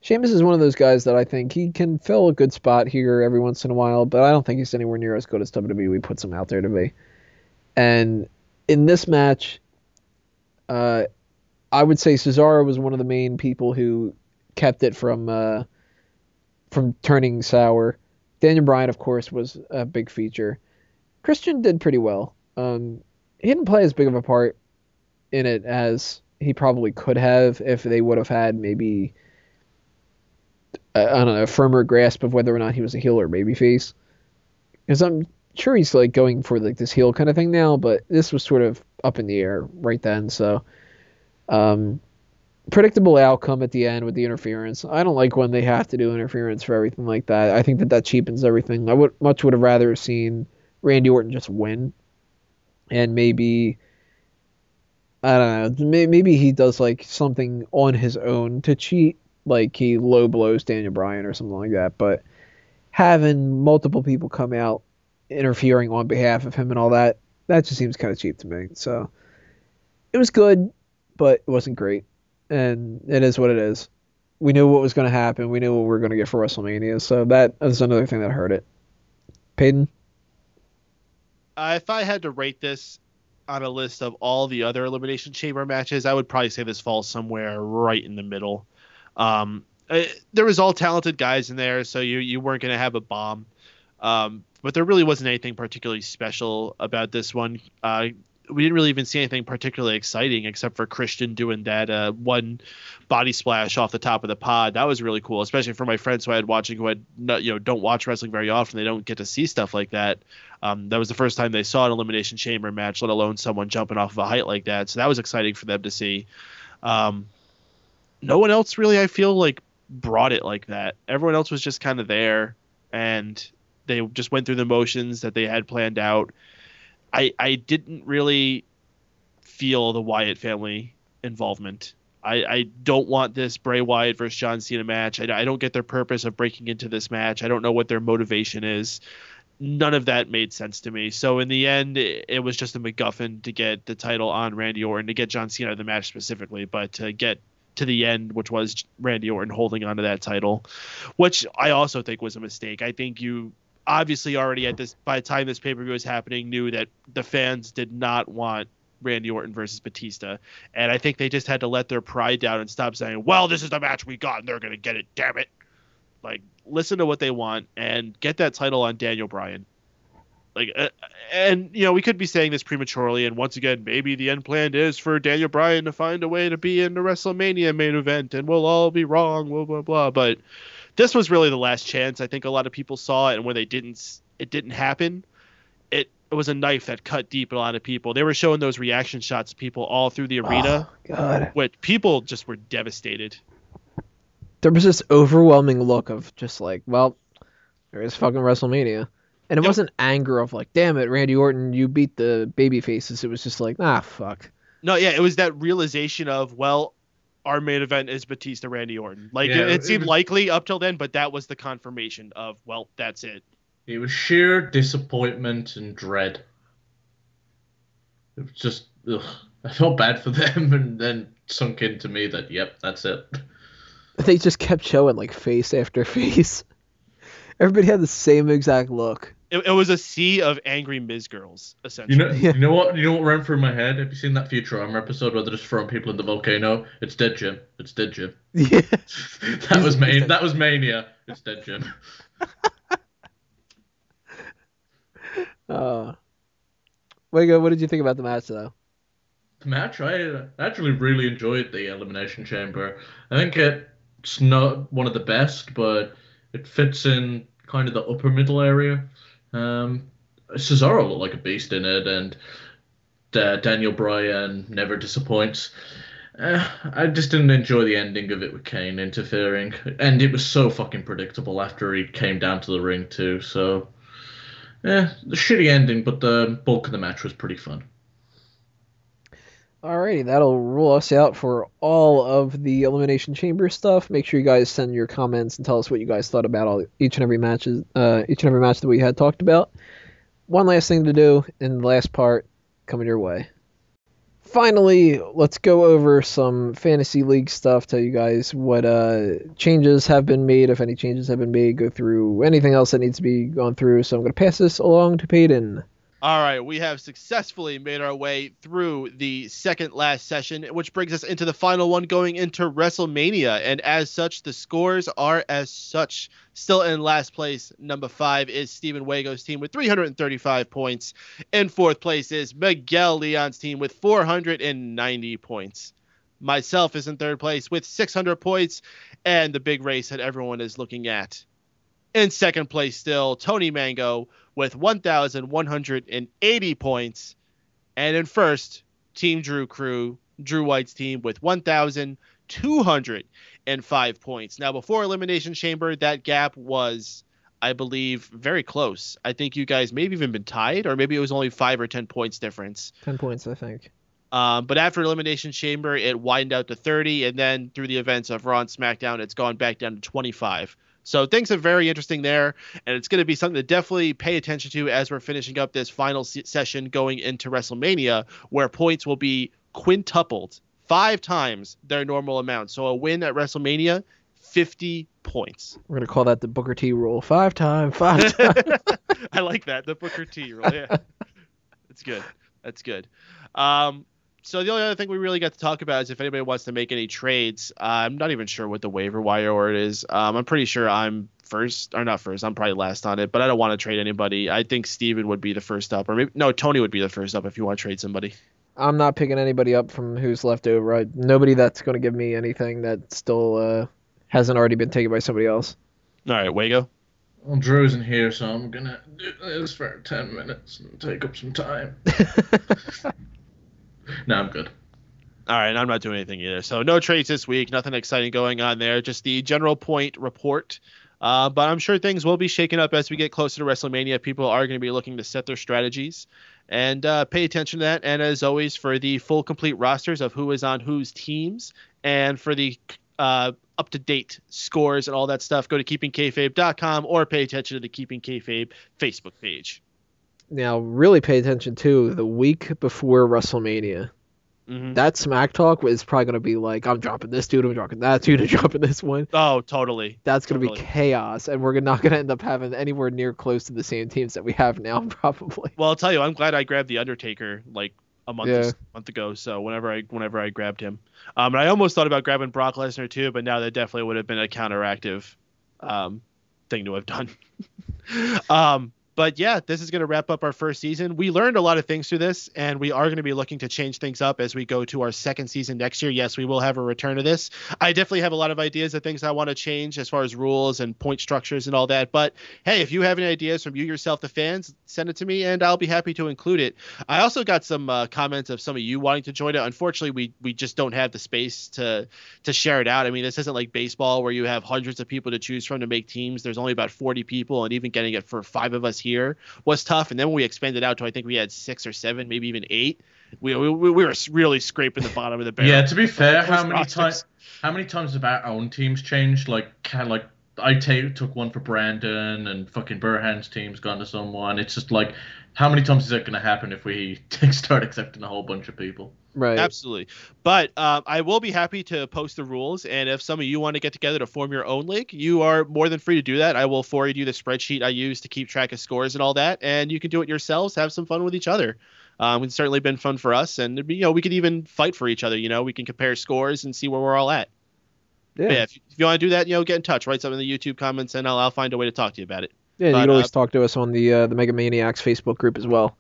Sheamus is one of those guys that I think he can fill a good spot here every once in a while, but I don't think he's anywhere near as good as WWE puts him out there to be. And in this match, uh, I would say Cesaro was one of the main people who kept it from uh, from turning sour. Daniel Bryan, of course, was a big feature. Christian did pretty well. Um, he didn't play as big of a part in it as he probably could have if they would have had maybe I don't know a firmer grasp of whether or not he was a heel or babyface. Because I'm sure he's like going for like this heel kind of thing now, but this was sort of up in the air right then. So, um, predictable outcome at the end with the interference. I don't like when they have to do interference for everything like that. I think that that cheapens everything. I would much would have rather seen Randy Orton just win, and maybe I don't know. Maybe he does like something on his own to cheat, like he low blows Daniel Bryan or something like that. But having multiple people come out interfering on behalf of him and all that, that just seems kind of cheap to me. So it was good, but it wasn't great. And it is what it is. We knew what was going to happen. We knew what we were going to get for WrestleMania. So that is another thing that hurt it. Peyton? Uh, if I had to rate this on a list of all the other Elimination Chamber matches, I would probably say this falls somewhere right in the middle. Um, uh, there was all talented guys in there, so you you weren't gonna have a bomb. Um, but there really wasn't anything particularly special about this one. Uh, we didn't really even see anything particularly exciting except for Christian doing that uh, one body splash off the top of the pod. That was really cool, especially for my friends who I had watching who had not, you know don't watch wrestling very often. They don't get to see stuff like that. Um, that was the first time they saw an elimination chamber match, let alone someone jumping off of a height like that. So that was exciting for them to see. Um, no one else really, I feel like, brought it like that. Everyone else was just kind of there, and they just went through the motions that they had planned out. I I didn't really feel the Wyatt family involvement. I, I don't want this Bray Wyatt versus John Cena match. I, I don't get their purpose of breaking into this match. I don't know what their motivation is none of that made sense to me. So in the end, it, it, was just a MacGuffin to get the title on Randy Orton to get John Cena the match specifically, but to get to the end, which was Randy Orton holding on to that title, which I also think was a mistake. I think you obviously already at this by the time this pay per view was happening knew that the fans did not want Randy Orton versus Batista, and I think they just had to let their pride down and stop saying, "Well, this is the match we got, and they're gonna get it." Damn it! Like listen to what they want and get that title on Daniel Bryan. Like, uh, and you know, we could be saying this prematurely, and once again, maybe the end plan is for Daniel Bryan to find a way to be in the WrestleMania main event, and we'll all be wrong, blah blah blah. But this was really the last chance. I think a lot of people saw it, and when they didn't, it didn't happen. It, it was a knife that cut deep in a lot of people. They were showing those reaction shots to people all through the arena. Oh, God. Which people just were devastated there was this overwhelming look of just like, well, there is fucking WrestleMania. And it yep. wasn't anger of like, damn it, Randy Orton, you beat the baby faces. It was just like, ah, fuck. No, yeah, it was that realization of, well, our main event is Batista Randy Orton. Like yeah, it, it, seemed was, likely up till then, but that was the confirmation of, well, that's it. It was sheer disappointment and dread. It was just, ugh. I felt bad for them, and then sunk into me that, yep, that's it. They just kept showing like face after face. Everybody had the same exact look. It, it was a sea of angry Miz girls, essentially. You know, yeah. you know what? You know what ran through my head? Have you seen that Futurama episode where they're just throwing people in the volcano? It's dead, Jim. It's dead, Jim. Yeah. that was man- That was mania. It's dead, Jim. uh, Wago, what did you think about the match, though? The match, I actually really enjoyed the Elimination Chamber. I think it's not one of the best, but it fits in kind of the upper middle area. Um, Cesaro looked like a beast in it, and uh, Daniel Bryan never disappoints. Uh, I just didn't enjoy the ending of it with Kane interfering, and it was so fucking predictable after he came down to the ring too. So Eh, the shitty ending, but the bulk of the match was pretty fun. Alrighty, that'll rule us out for all of the Elimination Chamber stuff. Make sure you guys send your comments and tell us what you guys thought about all each and every matches, uh, each and every match that we had talked about. One last thing to do in the last part coming your way. Finally, let's go over some fantasy league stuff. Tell you guys what uh, changes have been made, if any changes have been made. Go through anything else that needs to be gone through. So I'm going to pass this along to Peyton. All right, we have successfully made our way through the second last session, which brings us into the final one going into WrestleMania. And as such, the scores are as such. Still in last place, number five is Stephen Wago's team with 335 points. In fourth place is Miguel Leon's team with 490 points. Myself is in third place with 600 points, and the big race that everyone is looking at. In second place, still, Tony Mango with 1,180 points. And in first, Team Drew Crew, Drew White's team with 1,205 points. Now, before Elimination Chamber, that gap was, I believe, very close. I think you guys maybe even been tied, or maybe it was only five or 10 points difference. 10 points, I think. Um, but after Elimination Chamber, it widened out to 30, and then through the events of Raw and SmackDown, it's gone back down to 25. So things are very interesting there, and it's going to be something to definitely pay attention to as we're finishing up this final se- session going into WrestleMania, where points will be quintupled five times their normal amount. So a win at WrestleMania, 50 points. We're going to call that the Booker T rule. Five time, five time. I like that, the Booker T rule. Yeah, that's good. That's good. Um, so the only other thing we really got to talk about is if anybody wants to make any trades. Uh, I'm not even sure what the waiver wire order is. Um, I'm pretty sure I'm first or not first. I'm probably last on it, but I don't want to trade anybody. I think Steven would be the first up, or maybe no, Tony would be the first up if you want to trade somebody. I'm not picking anybody up from who's left over. I, nobody that's going to give me anything that still uh, hasn't already been taken by somebody else. All right, Wago. Well, Drew's isn't here, so I'm gonna do this for ten minutes and take up some time. no, I'm good. All right, I'm not doing anything either. So no trades this week. Nothing exciting going on there. Just the general point report. Uh, but I'm sure things will be shaken up as we get closer to WrestleMania. People are going to be looking to set their strategies and uh, pay attention to that. And as always, for the full complete rosters of who is on whose teams and for the uh, up to date scores and all that stuff, go to keepingkayfabe.com or pay attention to the Keeping Kayfabe Facebook page. Now, really pay attention to the week before WrestleMania. Mm-hmm. That smack talk is probably going to be like, I'm dropping this dude, I'm dropping that dude, I'm dropping this one. Oh, totally. That's going to Totally. be chaos, and we're not going to end up having anywhere near close to the same teams that we have now, probably. Well, I'll tell you, I'm glad I grabbed the Undertaker like a month Yeah. month ago. So whenever I whenever I grabbed him, um, and I almost thought about grabbing Brock Lesnar too, but now that definitely would have been a counteractive um, thing to have done. um, but yeah, this is going to wrap up our first season. We learned a lot of things through this, and we are going to be looking to change things up as we go to our second season next year. Yes, we will have a return to this. I definitely have a lot of ideas of things I want to change as far as rules and point structures and all that. But hey, if you have any ideas from you yourself, the fans, send it to me, and I'll be happy to include it. I also got some uh, comments of some of you wanting to join it. Unfortunately, we we just don't have the space to to share it out. I mean, this isn't like baseball where you have hundreds of people to choose from to make teams. There's only about 40 people, and even getting it for five of us here was tough. And then when we expanded out to, I think we had six or seven, maybe even eight. We we, we were really scraping the bottom of the barrel. Yeah, to be fair, how many times how many times have our own teams changed? Like kind of like I took one for Brandon and fucking Burhan's team's gone to someone. It's just like how many times is that going to happen if we start accepting a whole bunch of people? Right. Absolutely. But um, I will be happy to post the rules. And if some of you want to get together to form your own league, you are more than free to do that. I will forward you the spreadsheet I use to keep track of scores and all that. And you can do it yourselves, have some fun with each other. Um, it's certainly been fun for us. And, you know, we could even fight for each other. You know, we can compare scores and see where we're all at. Yeah. But yeah, if, if you want to do that, you know, get in touch, write something in the YouTube comments, and I'll, I'll find a way to talk to you about it. Yeah, you can always uh, talk to us on the uh, the Mega Maniacs Facebook group as well.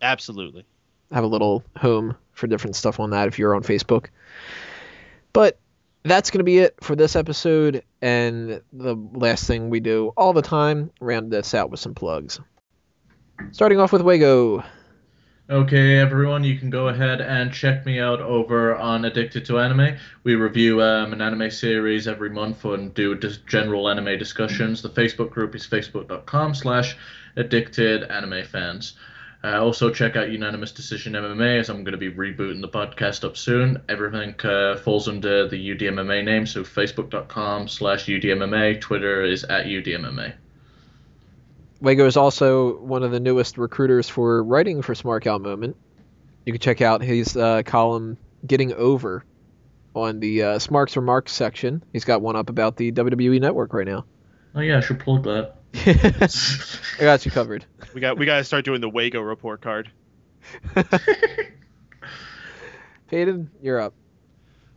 Absolutely. Have a little home for different stuff on that if you're on Facebook. But that's going to be it for this episode. And the last thing we do all the time, round this out with some plugs. Starting off with Wago. Okay, everyone, you can go ahead and check me out over on Addicted to Anime. We review um, an anime series every month and do general anime discussions. The Facebook group is facebook.com slash addicted anime fans. Uh, also, check out Unanimous Decision MMA as I'm going to be rebooting the podcast up soon. Everything uh, falls under the UDMMA name, so facebook.com slash UDMMA, Twitter is at UDMMA. Wago is also one of the newest recruiters for writing for Smark Out Moment. You can check out his uh, column "Getting Over" on the uh, Smarks Remarks section. He's got one up about the WWE Network right now. Oh yeah, I should plug that. I got you covered. We got we got to start doing the Wago report card. Peyton, you're up.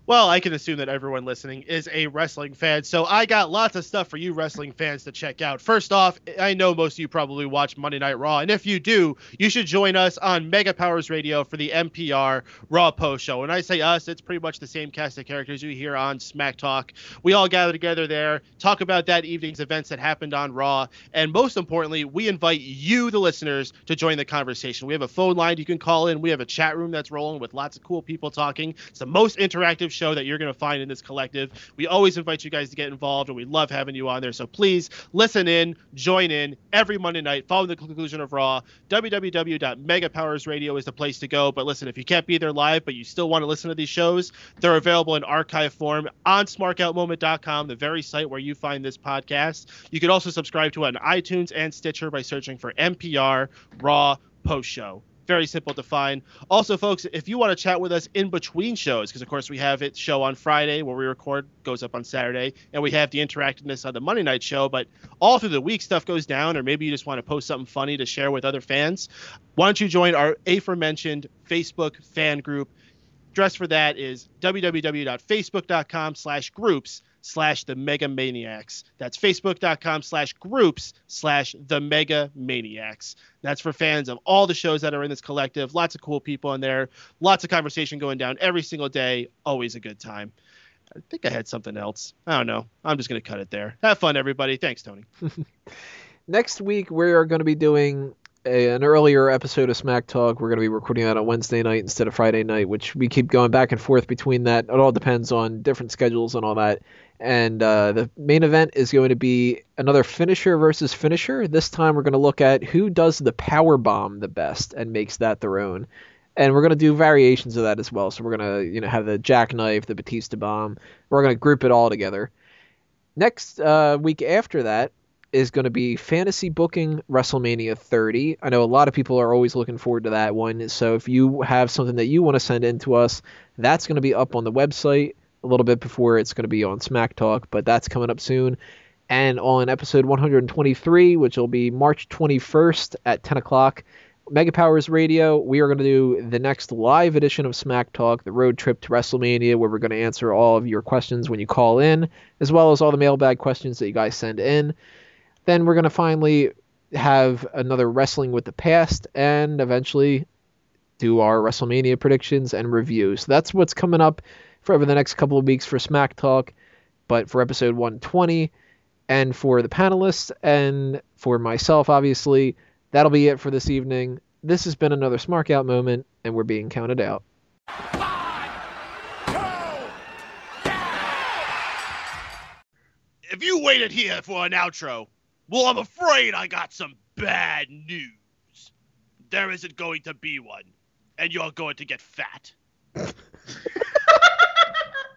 Well, I can assume that everyone listening is a wrestling fan, so I got lots of stuff for you wrestling fans to check out. First off, I know most of you probably watch Monday Night Raw, and if you do, you should join us on Mega Powers Radio for the MPR Raw Post Show. When I say us, it's pretty much the same cast of characters you hear on Smack Talk. We all gather together there, talk about that evening's events that happened on Raw, and most importantly, we invite you, the listeners, to join the conversation. We have a phone line you can call in. We have a chat room that's rolling with lots of cool people talking. It's the most interactive show that you're going to find in this collective. We always invite you guys to get involved, and we love having you on there. So please listen in, join in every Monday night following the conclusion of Raw. www.megapowersradio is the place to go. But listen, if you can't be there live, but you still want to listen to these shows, they're available in archive form on smarkoutmoment.com, the very site where you find this podcast. You can also subscribe to it on iTunes and Stitcher by searching for MPR Raw Post Show very simple to find. Also, folks, if you want to chat with us in between shows, because of course we have it show on Friday where we record, goes up on Saturday, and we have the interactiveness on the Monday night show, but all through the week stuff goes down, or maybe you just want to post something funny to share with other fans. Why don't you join our aforementioned Facebook fan group? Address for that is www.facebook.com slash the mega maniacs. That's facebook.com slash groups slash the mega maniacs. That's for fans of all the shows that are in this collective. Lots of cool people in there. Lots of conversation going down every single day. Always a good time. I think i had something else. I don't know. I'm just going to cut it there. Have fun everybody. Thanks tony. Next week, we are going to be doing an earlier episode of Smack Talk. We're going to be recording that on Wednesday night instead of Friday night, which we keep going back and forth between that. It all depends on different schedules and all that. And uh, the main event is going to be another finisher versus finisher. This time, we're going to look at who does the power bomb the best and makes that their own. And we're going to do variations of that as well. So we're going to, you know, have the jackknife, the Batista bomb. We're going to group it all together. Next uh, week after that, is going to be fantasy booking WrestleMania 30. I know a lot of people are always looking forward to that one. So if you have something that you want to send in to us, that's going to be up on the website a little bit before it's going to be on Smack Talk, but that's coming up soon. And on episode 123, which will be March 21st at 10 o'clock, Mega Powers Radio, we are going to do the next live edition of Smack Talk, the road trip to WrestleMania, where we're going to answer all of your questions when you call in, as well as all the mailbag questions that you guys send in. Then we're going to finally have another Wrestling with the Past and eventually do our WrestleMania predictions and reviews. So that's what's coming up for over the next couple of weeks for Smack Talk. But for episode 120 and for the panelists and for myself, obviously, that'll be it for this evening. This has been another Smark Out moment, and we're being counted out. if you waited here for an outro well i'm afraid i got some bad news there isn't going to be one and you're going to get fat